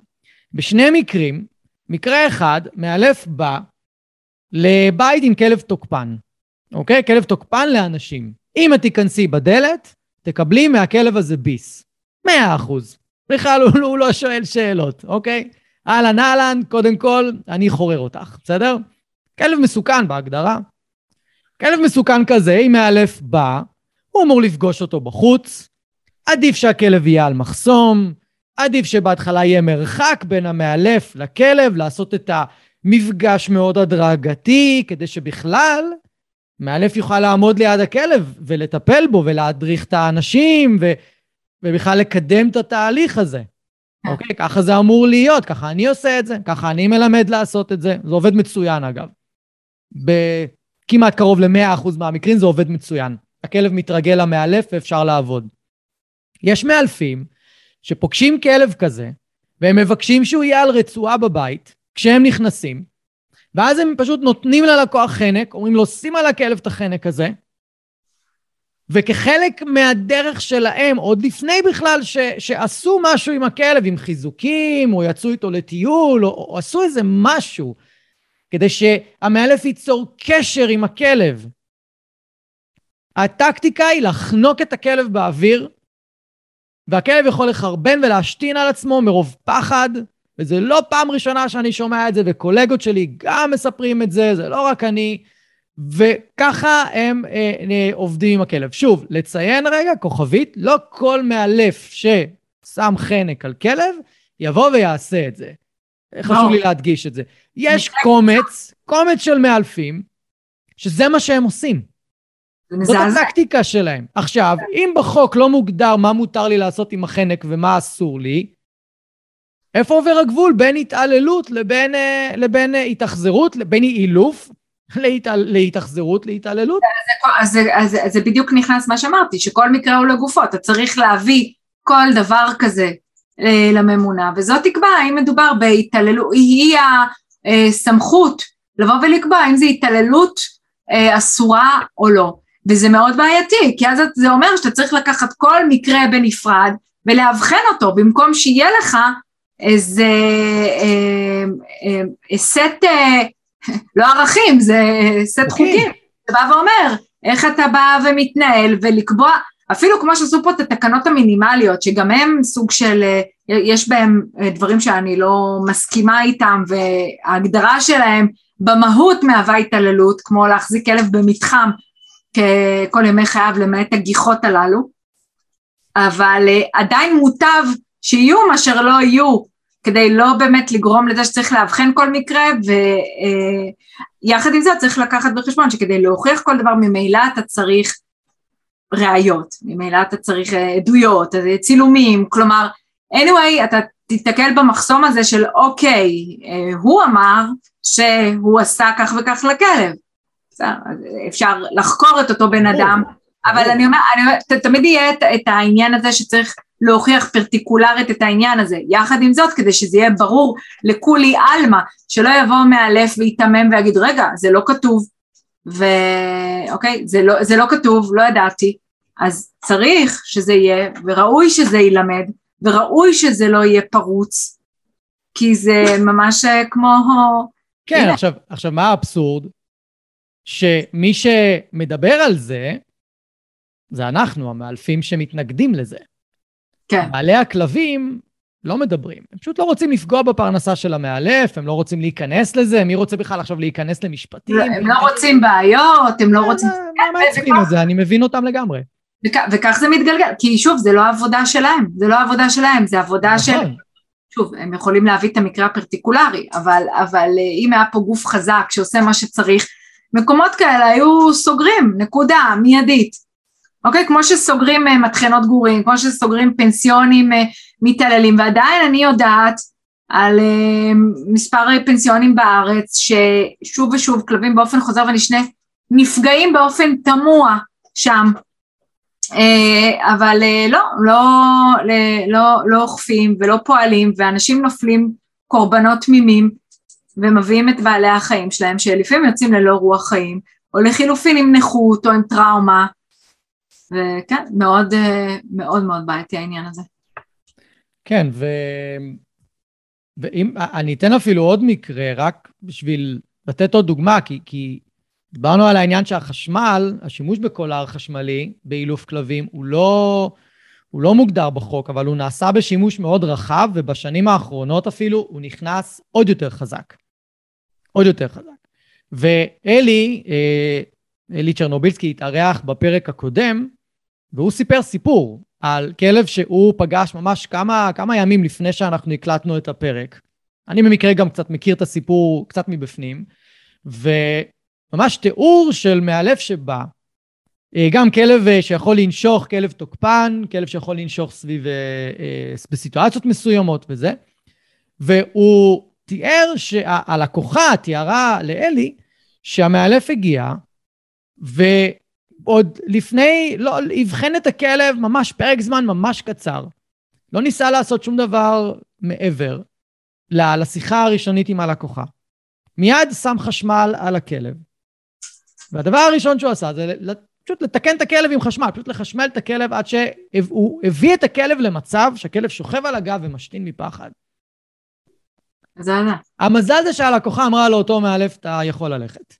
בשני מקרים, מקרה אחד, מאלף בא לבית עם כלב תוקפן, אוקיי? כלב תוקפן לאנשים. אם את תיכנסי בדלת, תקבלי מהכלב הזה ביס. מאה אחוז. בכלל הוא, הוא לא שואל שאלות, אוקיי? אהלן אהלן, קודם כל, אני חורר אותך, בסדר? כלב מסוכן בהגדרה. כלב מסוכן כזה, אם מאלף בא, הוא אמור לפגוש אותו בחוץ, עדיף שהכלב יהיה על מחסום, עדיף שבהתחלה יהיה מרחק בין המאלף לכלב, לעשות את המפגש מאוד הדרגתי, כדי שבכלל מאלף יוכל לעמוד ליד הכלב ולטפל בו ולהדריך את האנשים ו... ובכלל לקדם את התהליך הזה. אוקיי? Okay, ככה זה אמור להיות, ככה אני עושה את זה, ככה אני מלמד לעשות את זה. זה עובד מצוין, אגב. בכמעט קרוב ל-100% מהמקרים זה עובד מצוין. הכלב מתרגל למאלף ואפשר לעבוד. יש מאלפים שפוגשים כלב כזה, והם מבקשים שהוא יהיה על רצועה בבית, כשהם נכנסים, ואז הם פשוט נותנים ללקוח חנק, אומרים לו, שים על הכלב את החנק הזה, וכחלק מהדרך שלהם, עוד לפני בכלל ש, שעשו משהו עם הכלב, עם חיזוקים, או יצאו איתו לטיול, או, או עשו איזה משהו, כדי שהמאלף ייצור קשר עם הכלב. הטקטיקה היא לחנוק את הכלב באוויר, והכלב יכול לחרבן ולהשתין על עצמו מרוב פחד, וזה לא פעם ראשונה שאני שומע את זה, וקולגות שלי גם מספרים את זה, זה לא רק אני. וככה הם אה, אה, עובדים עם הכלב. שוב, לציין רגע, כוכבית, לא כל מאלף ששם חנק על כלב, יבוא ויעשה את זה. חשוב לי להדגיש את זה. יש קומץ, קומץ של מאלפים, שזה מה שהם עושים. זאת הטקטיקה שלהם. עכשיו, אם בחוק לא מוגדר מה מותר לי לעשות עם החנק ומה אסור לי, איפה עובר הגבול בין התעללות לבין, אה, לבין התאכזרות, בין אילוף להתעל... להתאכזרות, להתעללות? אז, אז, אז, אז זה בדיוק נכנס מה שאמרתי, שכל מקרה הוא לגופו, אתה צריך להביא כל דבר כזה אה, לממונה, וזאת תקבע האם מדובר בהתעללות, היא הסמכות לבוא ולקבוע האם זו התעללות אה, אסורה או לא, וזה מאוד בעייתי, כי אז זה אומר שאתה צריך לקחת כל מקרה בנפרד ולאבחן אותו, במקום שיהיה לך איזה אה, אה, אה, סט, לא ערכים, זה סט okay. חוקים, שבא ואומר איך אתה בא ומתנהל ולקבוע, אפילו כמו שעשו פה את התקנות המינימליות, שגם הם סוג של, יש בהם דברים שאני לא מסכימה איתם, וההגדרה שלהם במהות מהווה התעללות, כמו להחזיק כלב במתחם כל ימי חייו למעט הגיחות הללו, אבל אה, עדיין מוטב שיהיו מאשר לא יהיו, כדי לא באמת לגרום לזה שצריך לאבחן כל מקרה, ויחד עם זה צריך לקחת בחשבון שכדי להוכיח כל דבר ממילא אתה צריך ראיות, ממילא אתה צריך אה, עדויות, צילומים, כלומר, anyway, אתה תיתקל במחסום הזה של אוקיי, אה, הוא אמר שהוא עשה כך וכך לכלב, אפשר לחקור את אותו בן אדם, אבל אני אומרת, תמיד יהיה את העניין הזה שצריך להוכיח פרטיקולרית את העניין הזה, יחד עם זאת כדי שזה יהיה ברור לכולי עלמא, שלא יבוא מאלף ויתמם ויגיד רגע זה לא כתוב, ואוקיי זה לא, זה לא כתוב, לא ידעתי, אז צריך שזה יהיה וראוי שזה יילמד וראוי שזה לא יהיה פרוץ, כי זה ממש כמו... כן, עכשיו, עכשיו מה האבסורד? שמי שמדבר על זה, זה אנחנו, המאלפים שמתנגדים לזה. כן. בעלי הכלבים לא מדברים. הם פשוט לא רוצים לפגוע בפרנסה של המאלף, הם לא רוצים להיכנס לזה, מי רוצה בכלל עכשיו להיכנס למשפטים? לא, הם לא רוצים בעיות, הם לא אה, רוצים... מה מעצבים את זה? אני מבין אותם לגמרי. וכך זה מתגלגל, כי שוב, זה לא העבודה שלהם, זה לא העבודה שלהם, זה עבודה של... נכון. שוב, הם יכולים להביא את המקרה הפרטיקולרי, אבל, אבל אה, אם היה פה גוף חזק שעושה מה שצריך, מקומות כאלה היו סוגרים, נקודה, מיידית. אוקיי? כמו שסוגרים uh, מטחנות גורים, כמו שסוגרים פנסיונים uh, מתעללים, ועדיין אני יודעת על uh, מספר פנסיונים בארץ, ששוב ושוב כלבים באופן חוזר ונשנה נפגעים באופן תמוה שם. אבל לא, לא, לא, לא אוכפים ולא פועלים, ואנשים נופלים קורבנות תמימים, ומביאים את בעלי החיים שלהם, שלפעמים יוצאים ללא רוח חיים, או לחילופין עם נכות או עם טראומה, וכן, מאוד אה, מאוד מאוד בעייתי העניין הזה. כן, ו... ואם, אני אתן אפילו עוד מקרה, רק בשביל לתת עוד דוגמה, כי, כי דיברנו על העניין שהחשמל, השימוש בקולר חשמלי באילוף כלבים, הוא לא, הוא לא מוגדר בחוק, אבל הוא נעשה בשימוש מאוד רחב, ובשנים האחרונות אפילו הוא נכנס עוד יותר חזק. עוד יותר חזק. ואלי, אה, אלי צ'רנובילסקי התארח בפרק הקודם, והוא סיפר סיפור על כלב שהוא פגש ממש כמה, כמה ימים לפני שאנחנו הקלטנו את הפרק. אני במקרה גם קצת מכיר את הסיפור קצת מבפנים, וממש תיאור של מאלף שבא, אה, גם כלב אה, שיכול לנשוך, כלב תוקפן, כלב שיכול לנשוך סביב, בסיטואציות מסוימות וזה, והוא תיאר שהלקוחה תיארה לאלי שהמאלף הגיע, ו... עוד לפני, לא, אבחן את הכלב ממש פרק זמן ממש קצר. לא ניסה לעשות שום דבר מעבר לשיחה הראשונית עם הלקוחה. מיד שם חשמל על הכלב. והדבר הראשון שהוא עשה זה פשוט לתקן את הכלב עם חשמל, פשוט לחשמל את הכלב עד שהוא הביא את הכלב למצב שהכלב שוכב על הגב ומשתין מפחד. זה. המזל זה שהלקוחה אמרה לאותו מאלף, אתה יכול ללכת.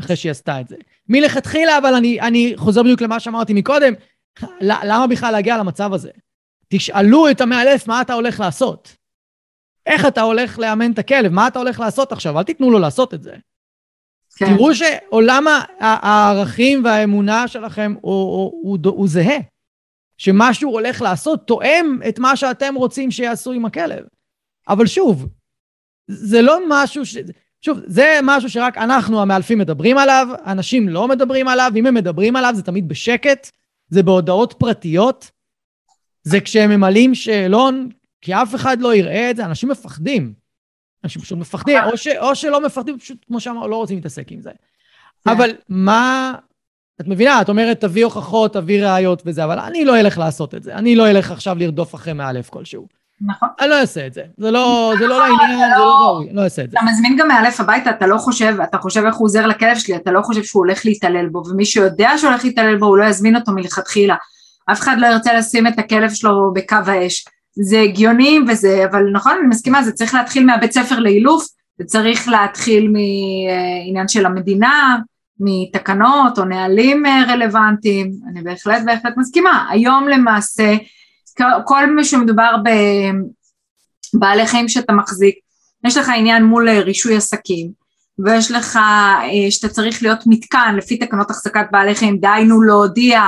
אחרי שהיא עשתה את זה. מלכתחילה, אבל אני, אני חוזר בדיוק למה שאמרתי מקודם, למה בכלל להגיע למצב הזה? תשאלו את המאלף מה אתה הולך לעשות. איך אתה הולך לאמן את הכלב, מה אתה הולך לעשות עכשיו, אל תיתנו לו לעשות את זה. כן. תראו שעולם הערכים והאמונה שלכם הוא, הוא, הוא, הוא זהה. שמה שהוא הולך לעשות תואם את מה שאתם רוצים שיעשו עם הכלב. אבל שוב, זה לא משהו ש... שוב, זה משהו שרק אנחנו המאלפים מדברים עליו, אנשים לא מדברים עליו, אם הם מדברים עליו זה תמיד בשקט, זה בהודעות פרטיות, זה כשהם ממלאים שאלון, כי אף אחד לא יראה את זה, אנשים מפחדים. אנשים פשוט מפחדים, או, ש, או שלא מפחדים, פשוט, כמו שאמרנו, לא רוצים להתעסק עם זה. אבל מה... את מבינה, את אומרת, תביא הוכחות, תביא ראיות וזה, אבל אני לא אלך לעשות את זה. אני לא אלך עכשיו לרדוף אחרי מאלף כלשהו. נכון. אני לא אעשה את זה. זה לא, זה לא לעניין, זה לא, ראוי, לא אעשה את זה. אתה מזמין גם מאלף הביתה, אתה לא חושב, אתה חושב איך הוא עוזר לכלב שלי, אתה לא חושב שהוא הולך להתעלל בו, ומי שיודע שהוא הולך להתעלל בו, הוא לא יזמין אותו מלכתחילה. אף אחד לא ירצה לשים את הכלב שלו בקו האש. זה הגיוני וזה, אבל נכון, אני מסכימה, זה צריך להתחיל מהבית ספר לאילוף, זה צריך להתחיל מעניין של המדינה, מתקנות או נהלים רלוונטיים, אני בהחלט בהחלט מסכימה. היום למעשה, כל מי שמדובר בבעלי חיים שאתה מחזיק, יש לך עניין מול רישוי עסקים, ויש לך, אה, שאתה צריך להיות מתקן לפי תקנות החזקת בעלי חיים, דהיינו להודיע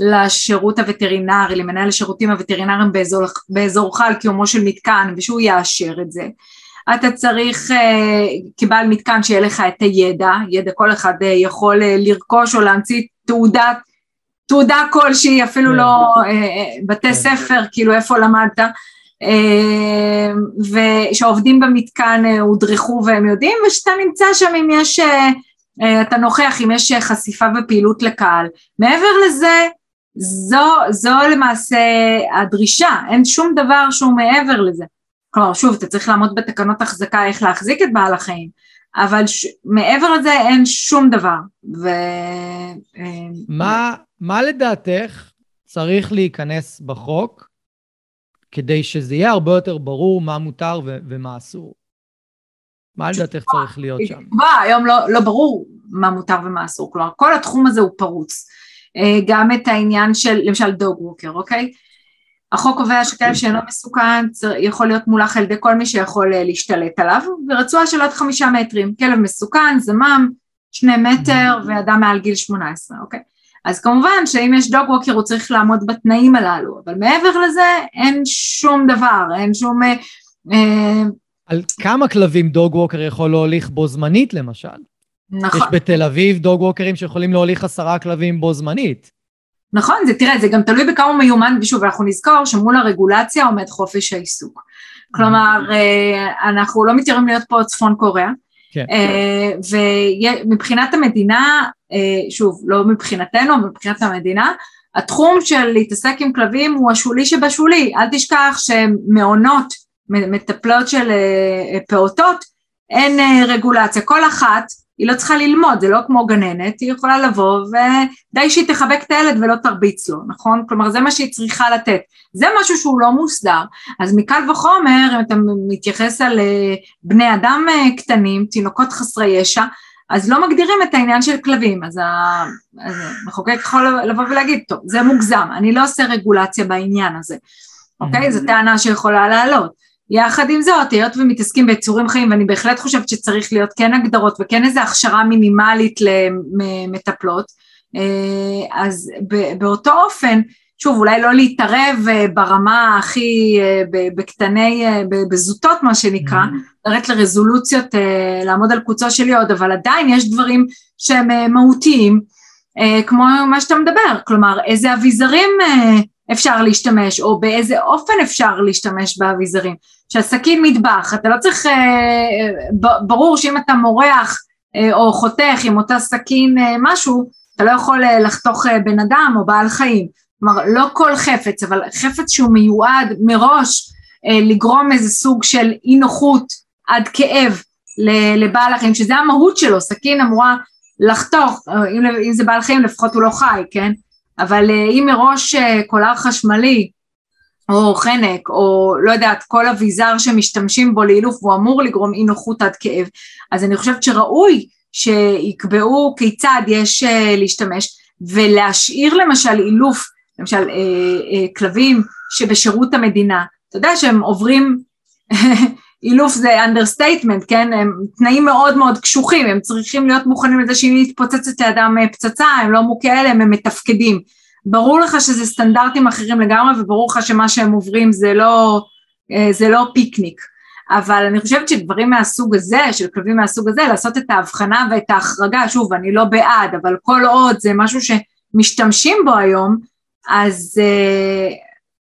לשירות הווטרינרי, למנהל השירותים הווטרינריים באזור, באזורך על קיומו של מתקן ושהוא יאשר את זה. אתה צריך אה, כבעל מתקן שיהיה לך את הידע, ידע כל אחד אה, יכול אה, לרכוש או להמציא תעודת, תעודה כלשהי, אפילו כן. לא בתי כן. ספר, כאילו איפה למדת, ושעובדים במתקן הודרכו והם יודעים, ושאתה נמצא שם אם יש, אתה נוכח אם יש חשיפה ופעילות לקהל. מעבר לזה, זו, זו למעשה הדרישה, אין שום דבר שהוא מעבר לזה. כלומר, שוב, אתה צריך לעמוד בתקנות החזקה איך להחזיק את בעל החיים, אבל ש... מעבר לזה אין שום דבר. ו... מה, מה לדעתך צריך להיכנס בחוק כדי שזה יהיה הרבה יותר ברור מה מותר ו- ומה אסור? מה לדעתך צריך להיות שם? היום לא, לא ברור מה מותר ומה אסור, כלומר כל התחום הזה הוא פרוץ. אה, גם את העניין של למשל דוג ווקר, אוקיי? החוק קובע שכלב שאינו מסוכן יכול להיות מולך על ידי כל מי שיכול אה, להשתלט עליו ברצועה של עד חמישה מטרים, כלב מסוכן, זמם, שני מטר ואדם מעל גיל שמונה עשרה, אוקיי? אז כמובן שאם יש דוג ווקר הוא צריך לעמוד בתנאים הללו, אבל מעבר לזה אין שום דבר, אין שום... אה, אה על כמה כלבים דוג ווקר יכול להוליך בו זמנית למשל? נכון. יש בתל אביב דוג ווקרים שיכולים להוליך עשרה כלבים בו זמנית. נכון, זה תראה, זה גם תלוי בכמה מיומן, ושוב, אנחנו נזכור שמול הרגולציה עומד חופש העיסוק. כלומר, אה, אנחנו לא מתיירים להיות פה צפון קוריאה, כן. אה, ומבחינת המדינה, שוב, לא מבחינתנו, מבחינת המדינה, התחום של להתעסק עם כלבים הוא השולי שבשולי, אל תשכח שמעונות, מטפלות של פעוטות, אין רגולציה, כל אחת היא לא צריכה ללמוד, זה לא כמו גננת, היא יכולה לבוא ודי שהיא תחבק את הילד ולא תרביץ לו, נכון? כלומר זה מה שהיא צריכה לתת. זה משהו שהוא לא מוסדר. אז מקל וחומר, אם אתה מתייחס על אה, בני אדם אה, קטנים, תינוקות חסרי ישע, אז לא מגדירים את העניין של כלבים, אז המחוקק יכול לבוא ולהגיד, טוב, זה מוגזם, אני לא עושה רגולציה בעניין הזה, אוקיי? זו טענה שיכולה לעלות. יחד עם זאת, היות ומתעסקים ביצורים חיים, ואני בהחלט חושבת שצריך להיות כן הגדרות וכן איזו הכשרה מינימלית למטפלות, אה, אז באותו אופן, שוב, אולי לא להתערב אה, ברמה הכי, אה, בקטני, בזוטות מה שנקרא, mm-hmm. לרדת לרזולוציות, לעמוד על קוצו של יוד, אבל עדיין יש דברים שהם מהותיים, כמו מה שאתה מדבר, כלומר איזה אביזרים אפשר להשתמש, או באיזה אופן אפשר להשתמש באביזרים. שהסכין מטבח, אתה לא צריך, אה, ברור שאם אתה מורח אה, או חותך עם אותה סכין אה, משהו, אתה לא יכול לחתוך בן אדם או בעל חיים. כלומר, לא כל חפץ, אבל חפץ שהוא מיועד מראש לגרום איזה סוג של אי נוחות עד כאב לבעל החיים, שזה המהות שלו, סכין אמורה לחתוך, אם, אם זה בעל חיים לפחות הוא לא חי, כן? אבל אם מראש קולר חשמלי או חנק, או לא יודעת, כל אביזר שמשתמשים בו לאילוף והוא אמור לגרום אי נוחות עד כאב, אז אני חושבת שראוי שיקבעו כיצד יש להשתמש, ולהשאיר למשל אילוף, למשל אה, אה, כלבים שבשירות המדינה, אתה יודע שהם עוברים, אילוף זה understatement, כן, הם תנאים מאוד מאוד קשוחים, הם צריכים להיות מוכנים לזה שאם מתפוצצת לידם פצצה, הם לא מוכי הלם, הם מתפקדים. ברור לך שזה סטנדרטים אחרים לגמרי וברור לך שמה שהם עוברים זה לא, אה, זה לא פיקניק. אבל אני חושבת שדברים מהסוג הזה, של כלבים מהסוג הזה, לעשות את ההבחנה ואת ההחרגה, שוב, אני לא בעד, אבל כל עוד זה משהו שמשתמשים בו היום, אז, אה,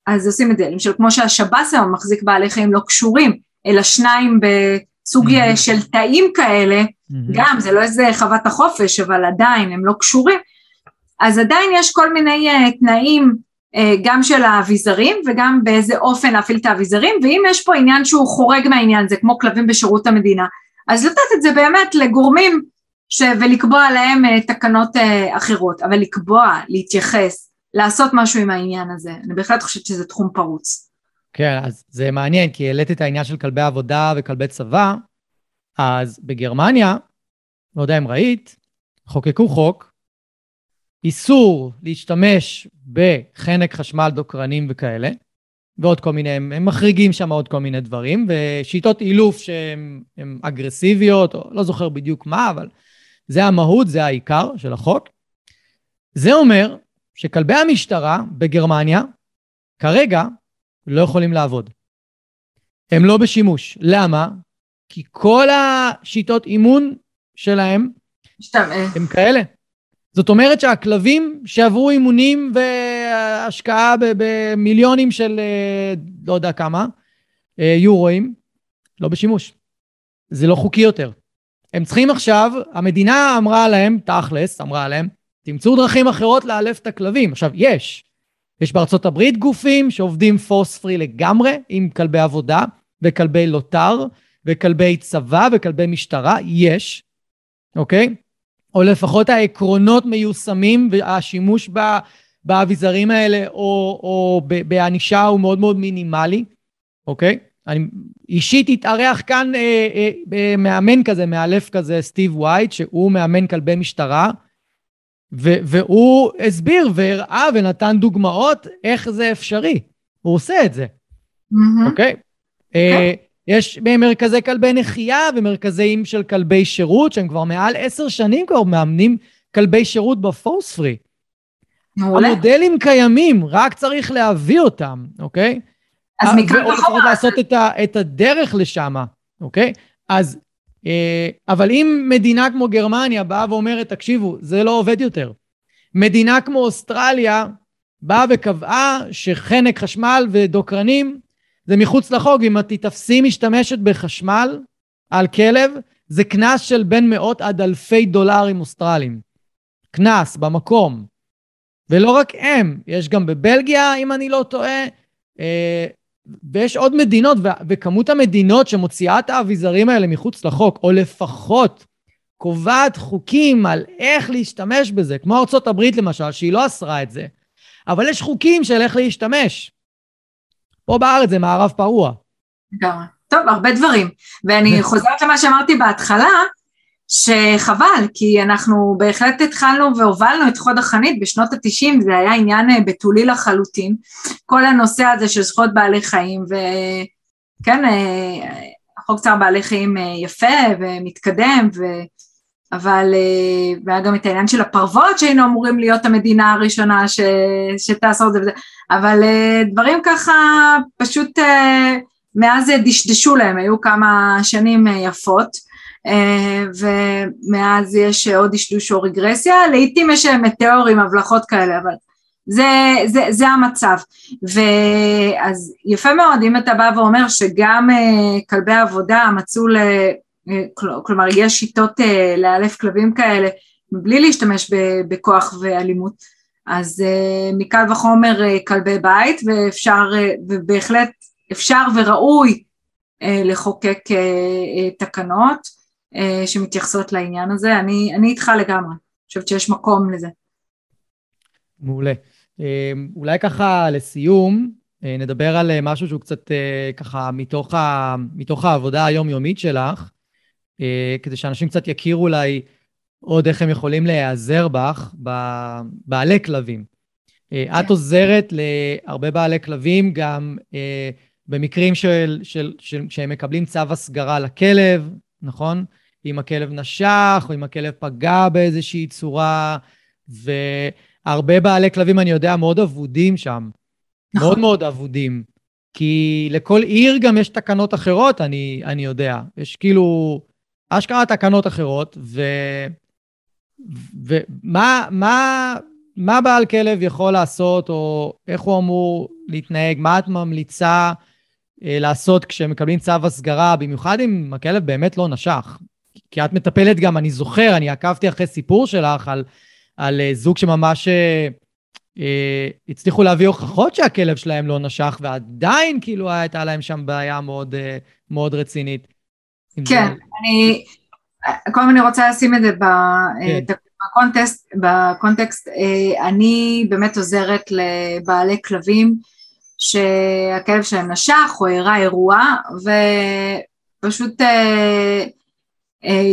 אז עושים את זה. למשל, כמו שהשב"ס היום מחזיק בעלי חיים לא קשורים, אלא שניים בסוג mm-hmm. של תאים כאלה, mm-hmm. גם, זה לא איזה חוות החופש, אבל עדיין הם לא קשורים, אז עדיין יש כל מיני uh, תנאים uh, גם של האביזרים וגם באיזה אופן להפעיל את האביזרים, ואם יש פה עניין שהוא חורג מהעניין, זה כמו כלבים בשירות המדינה, אז לתת את זה באמת לגורמים ש... ולקבוע להם תקנות אחרות, אבל לקבוע, להתייחס, לעשות משהו עם העניין הזה, אני בהחלט חושבת שזה תחום פרוץ. כן, אז זה מעניין, כי העלית את העניין של כלבי עבודה וכלבי צבא, אז בגרמניה, לא יודע אם ראית, חוקקו חוק איסור להשתמש בחנק חשמל דוקרנים וכאלה, ועוד כל מיני, הם מחריגים שם עוד כל מיני דברים, ושיטות אילוף שהן אגרסיביות, או לא זוכר בדיוק מה, אבל זה המהות, זה העיקר של החוק. זה אומר שכלבי המשטרה בגרמניה כרגע לא יכולים לעבוד. הם לא בשימוש. למה? כי כל השיטות אימון שלהם הם כאלה. זאת אומרת שהכלבים שעברו אימונים והשקעה במיליונים של אה, לא יודע כמה, אה, יורואים, לא בשימוש. זה לא חוקי יותר. הם צריכים עכשיו, המדינה אמרה להם, תכלס, אמרה להם, תמצאו דרכים אחרות לאלף את הכלבים. עכשיו, יש. יש בארצות הברית גופים שעובדים פורס פרי לגמרי עם כלבי עבודה וכלבי לוטר וכלבי צבא וכלבי משטרה, יש, אוקיי? או לפחות העקרונות מיושמים והשימוש באביזרים האלה או, או בענישה הוא מאוד מאוד מינימלי, אוקיי? אני אישית התארח כאן אה, אה, מאמן כזה, מאלף כזה, סטיב וייט, שהוא מאמן כלבי משטרה, ו, והוא הסביר והראה ונתן דוגמאות איך זה אפשרי. הוא עושה את זה, mm-hmm. אוקיי? Okay. Okay. אה, יש מרכזי כלבי נחייה ומרכזים של כלבי שירות, שהם כבר מעל עשר שנים כבר מאמנים כלבי שירות בפורס פרי. מעולה. המודלים קיימים, רק צריך להביא אותם, אוקיי? אז אה, מכאן או לפחות לעשות את, ה, את הדרך לשם, אוקיי? אז, אה, אבל אם מדינה כמו גרמניה באה ואומרת, תקשיבו, זה לא עובד יותר. מדינה כמו אוסטרליה באה וקבעה שחנק חשמל ודוקרנים זה מחוץ לחוק, ואם את תתפסי משתמשת בחשמל על כלב, זה קנס של בין מאות עד אלפי דולרים אוסטרליים. קנס במקום. ולא רק הם, יש גם בבלגיה, אם אני לא טועה, אה, ויש עוד מדינות, וכמות המדינות שמוציאה את האביזרים האלה מחוץ לחוק, או לפחות קובעת חוקים על איך להשתמש בזה, כמו ארצות הברית למשל, שהיא לא אסרה את זה, אבל יש חוקים של איך להשתמש. פה בארץ זה מערב פרוע. לגמרי. טוב, הרבה דברים. ואני חוזרת למה שאמרתי בהתחלה, שחבל, כי אנחנו בהחלט התחלנו והובלנו את חוד החנית בשנות התשעים, זה היה עניין אה, בתולי לחלוטין, כל הנושא הזה של זכויות בעלי חיים, וכן, אה, חוק צער בעלי חיים אה, יפה ומתקדם, ו... אבל, והיה גם את העניין של הפרוות שהיינו אמורים להיות המדינה הראשונה ש... שתעשור את זה אבל דברים ככה פשוט מאז דשדשו להם, היו כמה שנים יפות, ומאז יש עוד דשדוש או רגרסיה, לעיתים יש מטאורים, הבלחות כאלה, אבל זה, זה, זה המצב. ואז יפה מאוד אם אתה בא ואומר שגם אה, כלבי עבודה מצאו, ל, אה, כלומר יש שיטות לאלף כלבים כאלה מבלי להשתמש בכוח ואלימות, אז מקל וחומר כלבי בית, ואפשר, ובהחלט אפשר וראוי לחוקק תקנות שמתייחסות לעניין הזה, אני, אני איתך לגמרי, אני חושבת שיש מקום לזה. מעולה. אולי ככה לסיום, נדבר על משהו שהוא קצת ככה מתוך, ה, מתוך העבודה היומיומית שלך, כדי שאנשים קצת יכירו אולי עוד איך הם יכולים להיעזר בך, בבעלי כלבים. אה, את כן. עוזרת להרבה בעלי כלבים גם אה, במקרים של, של, של, שהם מקבלים צו הסגרה לכלב, נכון? אם הכלב נשך או אם הכלב פגע באיזושהי צורה, והרבה בעלי כלבים, אני יודע, מאוד אבודים שם. נכון. מאוד מאוד אבודים. כי לכל עיר גם יש תקנות אחרות, אני, אני יודע. יש כאילו, אשכרה תקנות אחרות, ו... ומה מה, מה בעל כלב יכול לעשות, או איך הוא אמור להתנהג? מה את ממליצה אה, לעשות כשמקבלים צו הסגרה, במיוחד אם הכלב באמת לא נשך? כי את מטפלת גם, אני זוכר, אני עקבתי אחרי סיפור שלך על, על אה, זוג שממש אה, אה, הצליחו להביא הוכחות שהכלב שלהם לא נשך, ועדיין כאילו הייתה להם שם בעיה מאוד, אה, מאוד רצינית. כן, זה... אני... קודם אני רוצה לשים את זה כן. בקונטקסט, בקונטקסט, אה, אני באמת עוזרת לבעלי כלבים שהכלב שלהם נשך או אירע אירוע ופשוט אה, אה,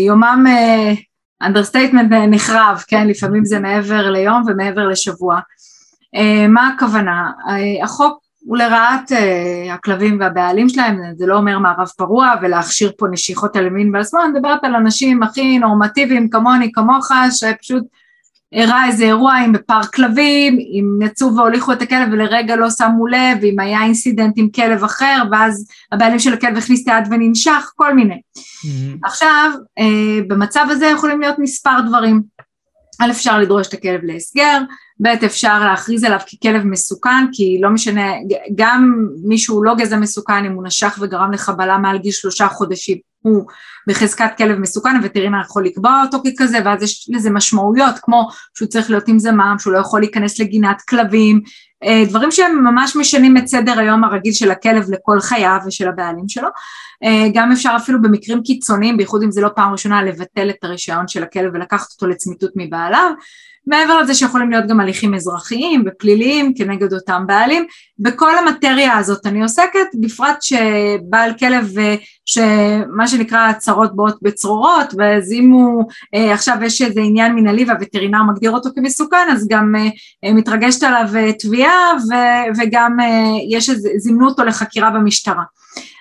יומם understatement נחרב, כן, לפעמים זה מעבר ליום ומעבר לשבוע. מה הכוונה? החוק הוא לרעת הכלבים והבעלים שלהם, זה לא אומר מערב פרוע ולהכשיר פה נשיכות על ימין ועל שמאל, אני מדברת על אנשים הכי נורמטיביים כמוני, כמוך, שפשוט אירע איזה אירוע עם בפארק כלבים, אם יצאו והוליכו את הכלב ולרגע לא שמו לב, אם היה incident עם כלב אחר, ואז הבעלים של הכלב הכניס את היד וננשך, כל מיני. Mm-hmm. עכשיו, uh, במצב הזה יכולים להיות מספר דברים. א', אפשר לדרוש את הכלב להסגר, ב' אפשר להכריז עליו ככלב מסוכן כי לא משנה גם מישהו לא גזע מסוכן אם הוא נשך וגרם לחבלה מעל גיל שלושה חודשים הוא בחזקת כלב מסוכן הווטרינר יכול לקבוע אותו ככזה ואז יש לזה משמעויות כמו שהוא צריך להיות עם זמם שהוא לא יכול להיכנס לגינת כלבים אה, דברים שהם ממש משנים את סדר היום הרגיל של הכלב לכל חייו ושל הבעלים שלו. אה, גם אפשר אפילו במקרים קיצוניים בייחוד אם זה לא פעם ראשונה לבטל את הרישיון של הכלב ולקחת אותו לצמיתות מבעליו מעבר לזה שיכולים להיות גם הליכים אזרחיים ופליליים כנגד אותם בעלים. בכל המטריה הזאת אני עוסקת, בפרט שבעל כלב אה, שמה שנקרא צרות באות בצרורות, ואז אם הוא אה, עכשיו יש איזה עניין מנהלי והווטרינר מגדיר אותו כמסוכן, אז גם אה, מתרגשת עליו תביעה וגם יש איזה, זימנו אותו לחקירה במשטרה.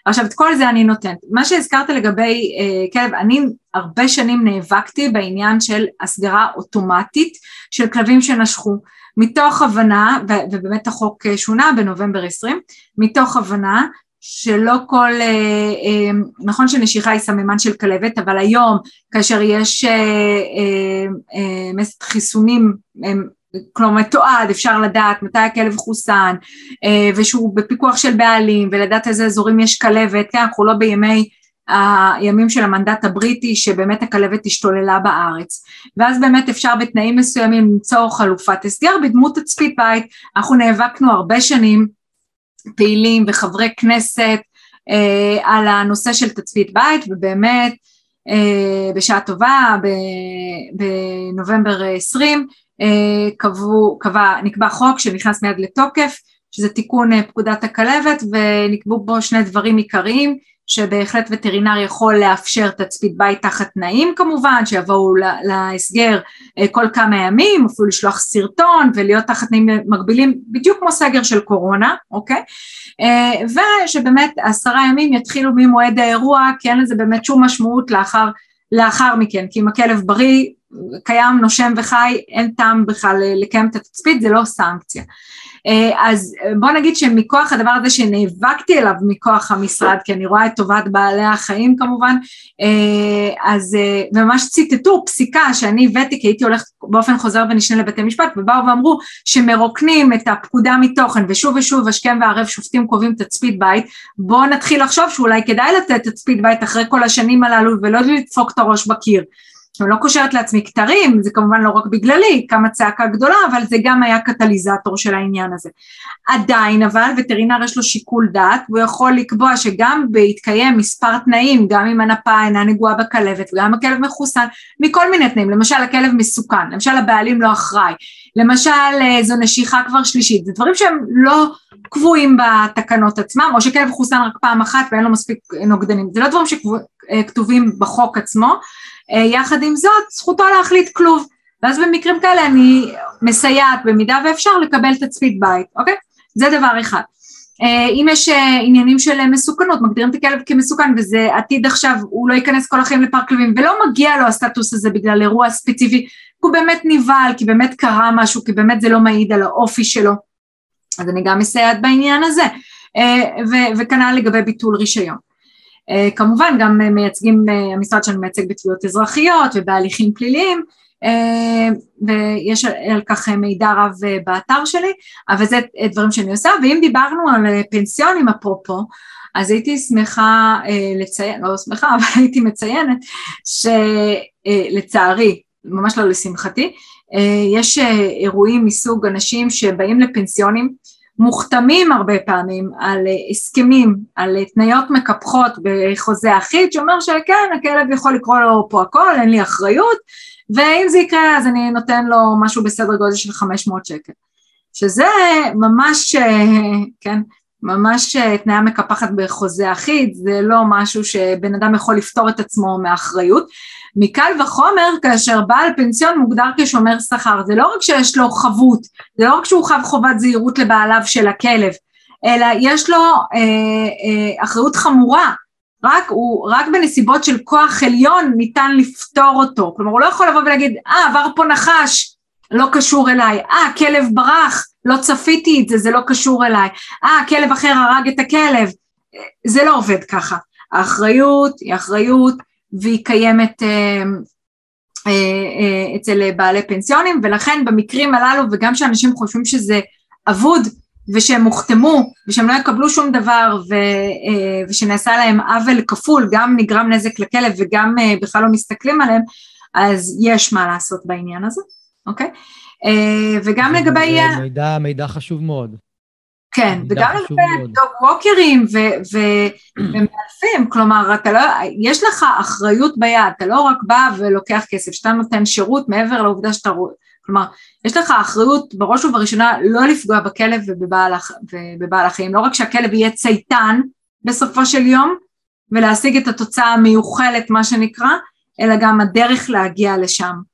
עכשיו את כל זה אני נותנת. מה שהזכרת לגבי uh, כלב, אני הרבה שנים נאבקתי בעניין של הסגרה אוטומטית של כלבים שנשכו, מתוך הבנה, ו- ובאמת החוק אה, שונה בנובמבר 20, מתוך הבנה שלא כל, uh, uh, נכון שנשיכה היא סממן של כלבת, אבל היום כאשר יש uh, uh, uh, חיסונים כלומר מתועד, אפשר לדעת מתי הכלב חוסן אה, ושהוא בפיקוח של בעלים ולדעת איזה אזורים יש כלבת, כן, אנחנו לא בימי הימים של המנדט הבריטי שבאמת הכלבת השתוללה בארץ. ואז באמת אפשר בתנאים מסוימים למצוא חלופת הסגר. בדמות תצפית בית, אנחנו נאבקנו הרבה שנים פעילים וחברי כנסת אה, על הנושא של תצפית בית ובאמת אה, בשעה טובה בנובמבר 20 אה, קבעו, קבע, נקבע חוק שנכנס מיד לתוקף, שזה תיקון אה, פקודת הכלבת ונקבעו בו שני דברים עיקריים שבהחלט וטרינר יכול לאפשר תצפית בית תחת תנאים כמובן, שיבואו להסגר אה, כל כמה ימים, אפילו לשלוח סרטון ולהיות תחת תנאים מקבילים, בדיוק כמו סגר של קורונה, אוקיי? ושבאמת עשרה ימים יתחילו ממועד האירוע, כי אין לזה באמת שום משמעות לאחר, לאחר מכן, כי אם הכלב בריא קיים, נושם וחי, אין טעם בכלל לקיים את התצפית, זה לא סנקציה. אה, אז בוא נגיד שמכוח הדבר הזה שנאבקתי אליו מכוח המשרד, כי אני רואה את טובת בעלי החיים כמובן, אה, אז אה, ממש ציטטו פסיקה שאני הבאתי כי הייתי הולכת באופן חוזר ונשנה לבתי משפט ובאו ואמרו שמרוקנים את הפקודה מתוכן ושוב ושוב השכם והערב שופטים קובעים תצפית בית, בואו נתחיל לחשוב שאולי כדאי לתת תצפית בית אחרי כל השנים הללו ולא לדפוק את הראש בקיר. עכשיו לא קושרת לעצמי כתרים, זה כמובן לא רק בגללי, כמה צעקה גדולה, אבל זה גם היה קטליזטור של העניין הזה. עדיין אבל וטרינר יש לו שיקול דעת, הוא יכול לקבוע שגם בהתקיים מספר תנאים, גם אם הנפה אינה נגועה בכלבת וגם הכלב מחוסן, מכל מיני תנאים, למשל הכלב מסוכן, למשל הבעלים לא אחראי, למשל אה, זו נשיכה כבר שלישית, זה דברים שהם לא קבועים בתקנות עצמם, או שכלב חוסן רק פעם אחת ואין לו מספיק נוגדנים, זה לא דברים שכתובים אה, בחוק עצמו, יחד עם זאת זכותו להחליט כלוב, ואז במקרים כאלה אני מסייעת במידה ואפשר לקבל תצפית בית, אוקיי? זה דבר אחד. אם יש עניינים של מסוכנות, מגדירים את הכלב כמסוכן וזה עתיד עכשיו, הוא לא ייכנס כל החיים לפארק כלבים ולא מגיע לו הסטטוס הזה בגלל אירוע ספציפי הוא באמת נבהל, כי באמת קרה משהו, כי באמת זה לא מעיד על האופי שלו. אז אני גם מסייעת בעניין הזה, אה, וכנ"ל לגבי ביטול רישיון. אה, כמובן גם מייצגים, אה, המשרד שלנו מייצג בתביעות אזרחיות ובהליכים פליליים, ויש על כך מידע רב באתר שלי, אבל זה דברים שאני עושה, ואם דיברנו על פנסיונים אפרופו, אז הייתי שמחה לציין, לא שמחה, אבל הייתי מציינת שלצערי ממש לא לשמחתי, אה, יש אה, אירועים מסוג אנשים שבאים לפנסיונים, מוחתמים הרבה פעמים על אה, הסכמים, על התניות מקפחות בחוזה אחיד, שאומר שכן, הכלב יכול לקרוא לו פה הכל, אין לי אחריות, ואם זה יקרה אז אני נותן לו משהו בסדר גודל של 500 שקל. שזה ממש, כן, ממש תניה מקפחת בחוזה אחיד, זה לא משהו שבן אדם יכול לפתור את עצמו מאחריות, מקל וחומר כאשר בעל פנסיון מוגדר כשומר שכר, זה לא רק שיש לו חבות, זה לא רק שהוא חב חובת זהירות לבעליו של הכלב, אלא יש לו אה, אה, אחריות חמורה, רק, הוא, רק בנסיבות של כוח עליון ניתן לפתור אותו, כלומר הוא לא יכול לבוא ולהגיד, אה עבר פה נחש, לא קשור אליי, אה כלב ברח, לא צפיתי את זה, זה לא קשור אליי, אה כלב אחר הרג את הכלב, זה לא עובד ככה, האחריות היא אחריות והיא קיימת אה, אה, אה, אצל בעלי פנסיונים ולכן במקרים הללו וגם שאנשים חושבים שזה אבוד ושהם הוחתמו ושהם לא יקבלו שום דבר ו, ושנעשה להם עוול כפול גם נגרם נזק לכלב וגם בכלל לא מסתכלים עליהם אז יש מה לעשות בעניין הזה אוקיי? וגם לגבי מידע, מידע חשוב מאוד כן, וגם לגבי דוג ווקרים ומאלפים, כלומר, אתה לא, יש לך אחריות ביד, אתה לא רק בא ולוקח כסף, שאתה נותן שירות מעבר לעובדה שאתה רואה, כלומר, יש לך אחריות בראש ובראשונה לא לפגוע בכלב ובבעל, ובבעל החיים, לא רק שהכלב יהיה צייתן בסופו של יום ולהשיג את התוצאה המיוחלת, מה שנקרא, אלא גם הדרך להגיע לשם.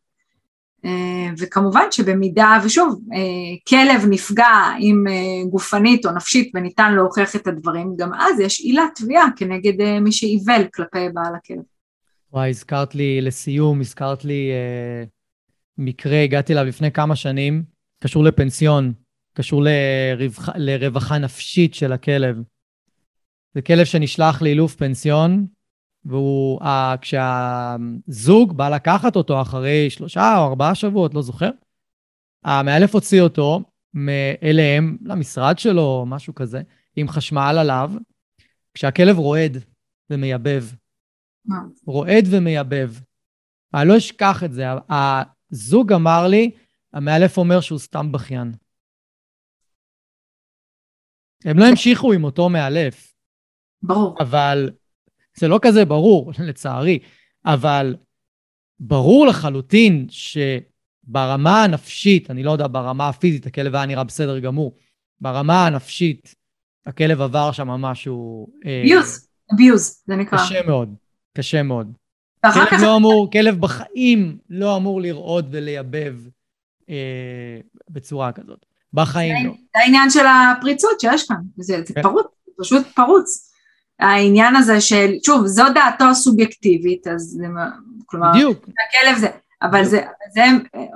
אה, וכמובן שבמידה, ושוב, אה, כלב נפגע עם אה, גופנית או נפשית וניתן להוכיח את הדברים, גם אז יש עילת תביעה כנגד מי שעיוול כלפי בעל הכלב. וואי, הזכרת לי, לסיום, הזכרת לי אה, מקרה, הגעתי אליו לפני כמה שנים, קשור לפנסיון, קשור לרווח, לרווחה נפשית של הכלב. זה כלב שנשלח לאילוף פנסיון, והוא, uh, כשהזוג בא לקחת אותו אחרי שלושה או ארבעה שבועות, לא זוכר, המאלף הוציא אותו אליהם, למשרד שלו, משהו כזה, עם חשמל עליו, כשהכלב רועד ומייבב. רועד ומייבב. אני לא אשכח את זה. הזוג אמר לי, המאלף אומר שהוא סתם בכיין. הם לא המשיכו עם אותו מאלף. ברור. אבל זה לא כזה ברור, לצערי, אבל ברור לחלוטין שברמה הנפשית, אני לא יודע, ברמה הפיזית, הכלב היה נראה בסדר גמור, ברמה הנפשית, הכלב עבר שם משהו... אביוז, אה, אביוז, זה נקרא. קשה מאוד, קשה מאוד. כלב כך... לא אמור, כלב בחיים לא אמור לרעוד ולייבב אה, בצורה כזאת. בחיים לא. זה העניין של הפריצות שיש כאן, זה, זה כן. פרוץ, פשוט פרוץ. העניין הזה של, שוב, זו דעתו הסובייקטיבית, אז זה, כלומר, בדיוק. הכלב זה, אבל זה, זה,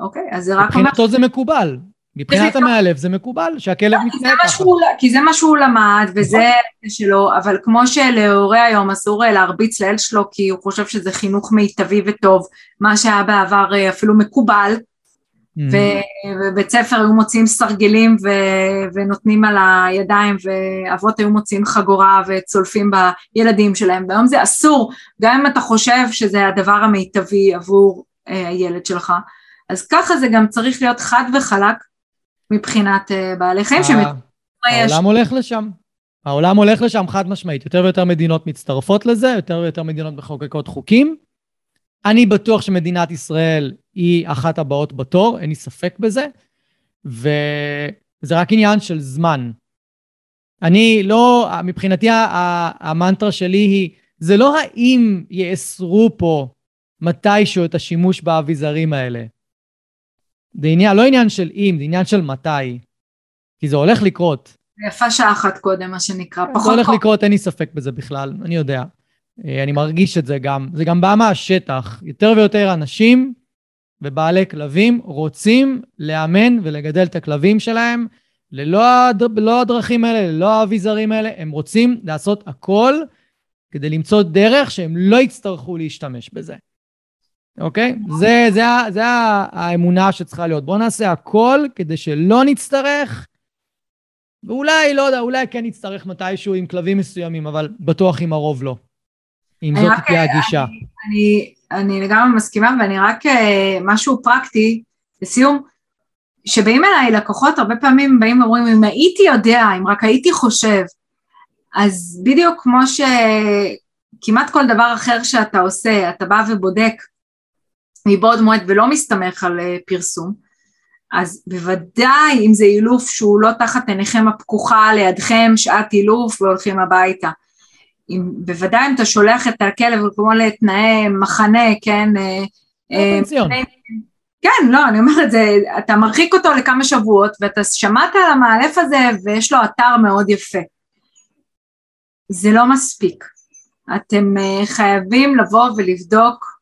אוקיי, אז זה רק אומר... מבחינתו זה מקובל. מבחינת המאלף זה מקובל שהכלב לא, מתנהג ככה. כי זה מה שהוא למד וזה שלו, אבל כמו שלהורה היום אסור להרביץ לילד שלו כי הוא חושב שזה חינוך מיטבי וטוב, מה שהיה בעבר אה, אפילו מקובל, ובבית ספר היו מוציאים סרגלים ו- ונותנים על הידיים ואבות היו מוציאים חגורה וצולפים בילדים שלהם והיום זה אסור גם אם אתה חושב שזה הדבר המיטבי עבור הילד שלך, אז ככה זה גם צריך להיות חד וחלק מבחינת בעלי חיים. העולם הולך לשם. העולם הולך לשם חד משמעית. יותר ויותר מדינות מצטרפות לזה, יותר ויותר מדינות מחוקקות חוקים. אני בטוח שמדינת ישראל היא אחת הבאות בתור, אין לי ספק בזה, וזה רק עניין של זמן. אני לא, מבחינתי המנטרה שלי היא, זה לא האם יאסרו פה מתישהו את השימוש באביזרים האלה. זה עניין, לא עניין של אם, זה עניין של מתי. כי זה הולך לקרות. יפה שעה אחת קודם, מה שנקרא. פחות... זה הולך לקרות, אין לי ספק בזה בכלל, אני יודע. אה, אני מרגיש את זה גם. זה גם בא מהשטח. יותר ויותר אנשים ובעלי כלבים רוצים לאמן ולגדל את הכלבים שלהם ללא הד... לא הדרכים האלה, ללא האביזרים האלה. הם רוצים לעשות הכל כדי למצוא דרך שהם לא יצטרכו להשתמש בזה. אוקיי? זה, זה, זה, זה האמונה שצריכה להיות. בואו נעשה הכל כדי שלא נצטרך ואולי, לא יודע, אולי כן נצטרך מתישהו עם כלבים מסוימים, אבל בטוח עם הרוב לא. אם זאת תהיה הגישה. אני, אני, לגמרי מסכימה, ואני רק אה, משהו פרקטי, לסיום, שבאים אליי לקוחות, הרבה פעמים באים ואומרים, אם הייתי יודע, אם רק הייתי חושב, אז בדיוק כמו שכמעט כל דבר אחר שאתה עושה, אתה בא ובודק מבעוד מועד ולא מסתמך על אה, פרסום, אז בוודאי אם זה אילוף שהוא לא תחת עיניכם הפקוחה לידכם שעת אילוף והולכים הביתה. אם, בוודאי אם אתה שולח את הכלב כמו לתנאי מחנה, כן? אה, אה, כן, לא, אני אומרת, זה, אתה מרחיק אותו לכמה שבועות ואתה שמעת על המאלף הזה ויש לו אתר מאוד יפה. זה לא מספיק. אתם אה, חייבים לבוא ולבדוק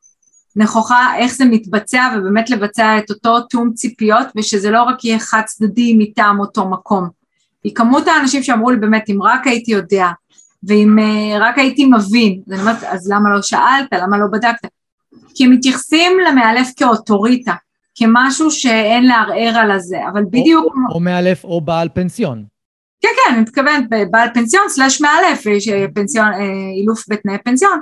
נכוחה איך זה מתבצע ובאמת לבצע את אותו תיאום ציפיות ושזה לא רק יהיה חד צדדי מטעם אותו מקום. כי כמות האנשים שאמרו לי באמת אם רק הייתי יודע ואם uh, רק הייתי מבין, אז אני אומרת אז למה לא שאלת, למה לא בדקת? כי הם מתייחסים למאלף כאוטוריטה, כמשהו שאין לערער על הזה, אבל בדיוק... או, או מאלף או בעל פנסיון. כן, כן, אני מתכוונת בעל פנסיון סלאש מאלף, פנסיון, אה, אילוף בתנאי פנסיון.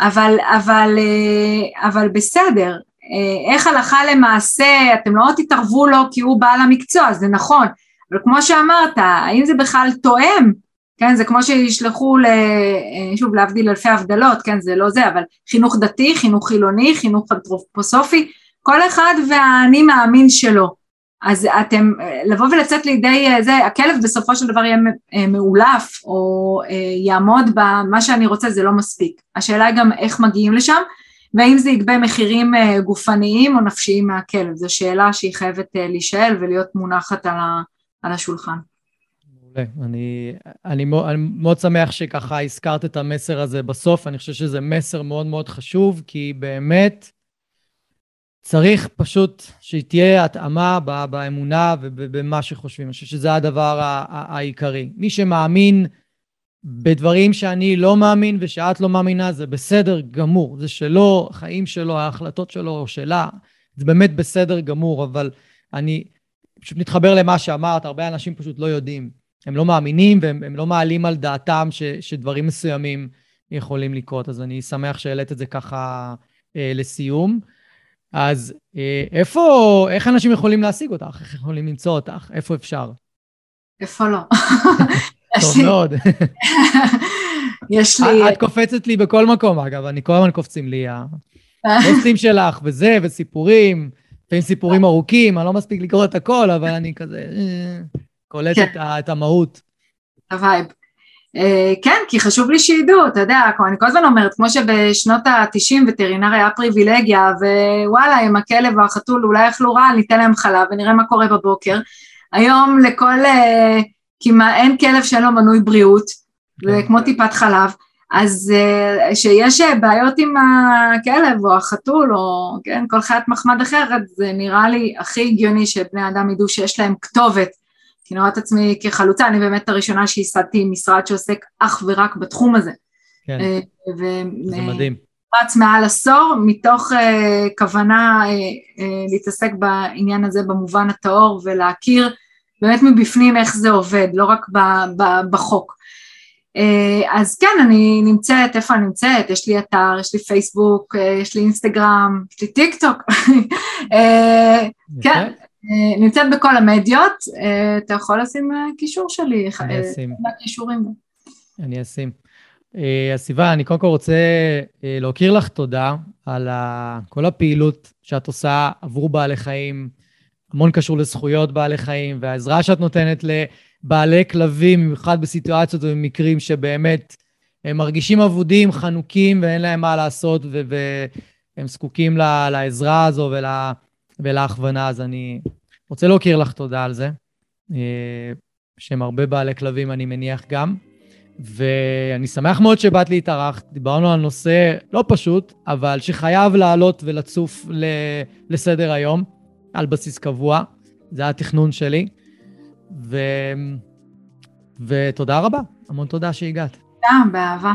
אבל, אבל, אה, אבל בסדר, אה, איך הלכה למעשה, אתם לא תתערבו לו כי הוא בעל המקצוע, זה נכון, אבל כמו שאמרת, האם זה בכלל תואם? כן, זה כמו שישלחו, ל, אה, שוב להבדיל אלפי הבדלות, כן, זה לא זה, אבל חינוך דתי, חינוך חילוני, חינוך אנתרופוסופי, כל אחד והאני מאמין שלו. אז אתם, לבוא ולצאת לידי זה, הכלב בסופו של דבר יהיה אה, מאולף או אה, יעמוד במה שאני רוצה זה לא מספיק. השאלה היא גם איך מגיעים לשם והאם זה יגבה מחירים אה, גופניים או נפשיים מהכלב, זו שאלה שהיא חייבת להישאל ולהיות מונחת על השולחן. מעולה. אני, אני, אני מאוד שמח שככה הזכרת את המסר הזה בסוף, אני חושב שזה מסר מאוד מאוד חשוב, כי באמת, צריך פשוט שתהיה התאמה באמונה ובמה שחושבים. אני חושב שזה הדבר העיקרי. מי שמאמין בדברים שאני לא מאמין ושאת לא מאמינה, זה בסדר גמור. זה שלו, החיים שלו, ההחלטות שלו או שלה, זה באמת בסדר גמור, אבל אני פשוט מתחבר למה שאמרת, הרבה אנשים פשוט לא יודעים. הם לא מאמינים והם לא מעלים על דעתם ש, שדברים מסוימים יכולים לקרות. אז אני שמח שהעלית את זה ככה אה, לסיום. אז אה, איפה, איך אנשים יכולים להשיג אותך? איך יכולים למצוא אותך? איפה אפשר? איפה לא? טוב מאוד. יש לי... את קופצת לי בכל מקום, אגב, אני כל הזמן קופצים לי הפוסטים שלך וזה, וסיפורים, לפעמים סיפורים ארוכים, אני לא מספיק לקרוא את הכל, אבל אני כזה אה, קולט כן. את המהות. ה vibe. אה, כן, כי חשוב לי שידעו, אתה יודע, אני כל הזמן אומרת, כמו שבשנות ה-90 וטרינר היה פריבילגיה, ווואלה, עם הכלב או החתול אולי אכלו רע, ניתן להם חלב ונראה מה קורה בבוקר. היום לכל, אה, כמעט אין כלב שאין לו מנוי בריאות, זה כן. כמו טיפת חלב, אז אה, שיש בעיות עם הכלב או החתול או כן, כל חיית מחמד אחרת, זה נראה לי הכי הגיוני שבני אדם ידעו שיש להם כתובת כי אני רואה את עצמי כחלוצה, אני באמת הראשונה שייסדתי משרד שעוסק אך ורק בתחום הזה. כן, אה, ו- זה מדהים. רץ מעל עשור, מתוך uh, כוונה uh, להתעסק בעניין הזה במובן הטהור ולהכיר באמת מבפנים איך זה עובד, לא רק בחוק. אז כן, אני נמצאת, איפה אני נמצאת? יש לי אתר, יש לי פייסבוק, יש לי אינסטגרם, יש לי טיק טוק. כן, נמצאת בכל המדיות, אתה יכול לשים קישור שלי. אני אשים. אני אשים. הסיבה, אני קודם כל רוצה להכיר לך תודה על כל הפעילות שאת עושה עבור בעלי חיים, המון קשור לזכויות בעלי חיים, והעזרה שאת נותנת לבעלי כלבים, במיוחד בסיטואציות ובמקרים שבאמת הם מרגישים אבודים, חנוקים, ואין להם מה לעשות, והם זקוקים לעזרה הזו ול, ולהכוונה. אז אני רוצה להכיר לך תודה על זה. בשם הרבה בעלי כלבים, אני מניח גם. ואני שמח מאוד שבאת להתארח. דיברנו על נושא לא פשוט, אבל שחייב לעלות ולצוף לסדר היום. על בסיס קבוע, זה התכנון שלי. ו... ותודה רבה, המון תודה שהגעת. תודה, באהבה.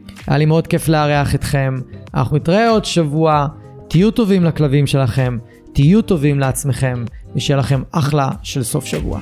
היה לי מאוד כיף לארח אתכם. אנחנו נתראה עוד שבוע. תהיו טובים לכלבים שלכם, תהיו טובים לעצמכם, ושיהיה לכם אחלה של סוף שבוע.